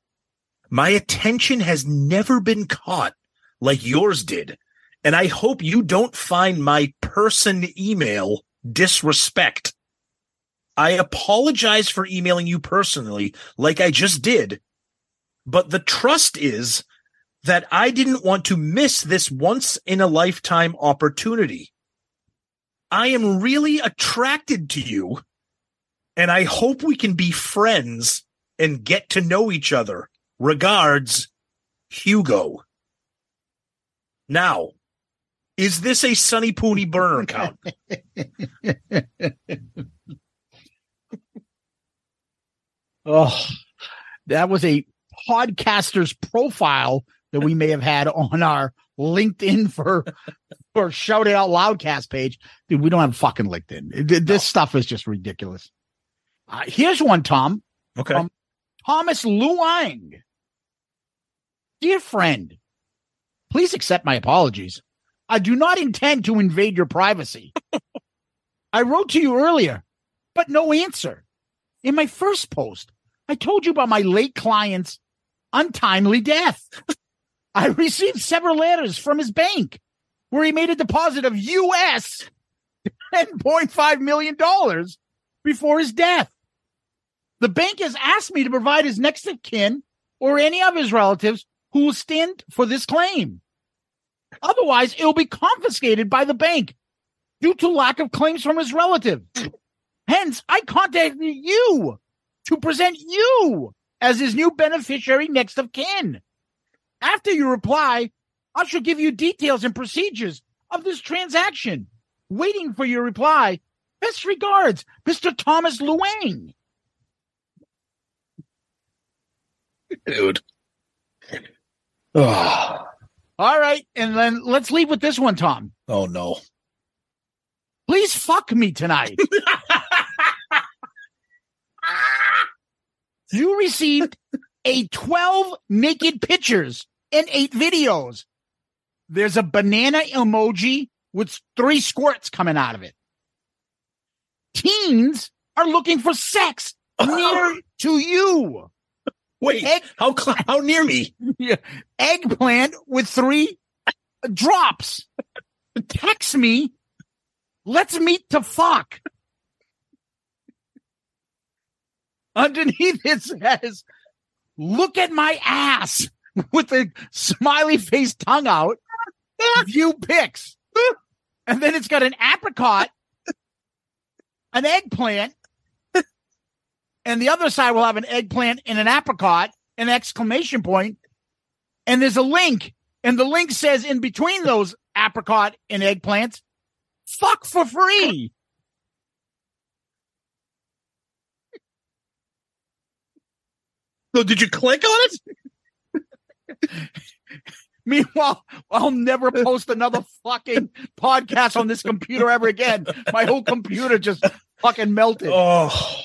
My attention has never been caught like yours did. And I hope you don't find my person email disrespect. I apologize for emailing you personally, like I just did. But the trust is that I didn't want to miss this once in a lifetime opportunity. I am really attracted to you and I hope we can be friends and get to know each other. Regards, Hugo. Now, is this a Sunny Pooney burner account? Oh, that was a podcaster's profile that we may have had on our LinkedIn for for shout it out loudcast page. Dude, we don't have fucking LinkedIn. Th- This stuff is just ridiculous. Uh, here's one, Tom. Okay. From Thomas Luang. Dear friend, please accept my apologies. I do not intend to invade your privacy. I wrote to you earlier, but no answer. In my first post, I told you about my late client's untimely death. I received several letters from his bank where he made a deposit of US $10.5 million before his death. The bank has asked me to provide his next of kin or any of his relatives who will stand for this claim. Otherwise, it will be confiscated by the bank due to lack of claims from his relative. Hence, I contacted you to present you as his new beneficiary next of kin. After you reply, I shall give you details and procedures of this transaction. Waiting for your reply. Best regards, Mr. Thomas Luang. Dude. All right, and then let's leave with this one, Tom. oh no. Please fuck me tonight. You received a 12 naked pictures and eight videos. There's a banana emoji with three squirts coming out of it. Teens are looking for sex near to you. Wait, Egg, how cl- how near me? yeah, eggplant with three drops. Text me. Let's meet to fuck. Underneath it says, look at my ass with a smiley face tongue out. View pics. And then it's got an apricot, an eggplant, and the other side will have an eggplant and an apricot, an exclamation point, and there's a link. And the link says in between those apricot and eggplants, fuck for free. So did you click on it? Meanwhile, I'll never post another fucking podcast on this computer ever again. My whole computer just fucking melted. Oh,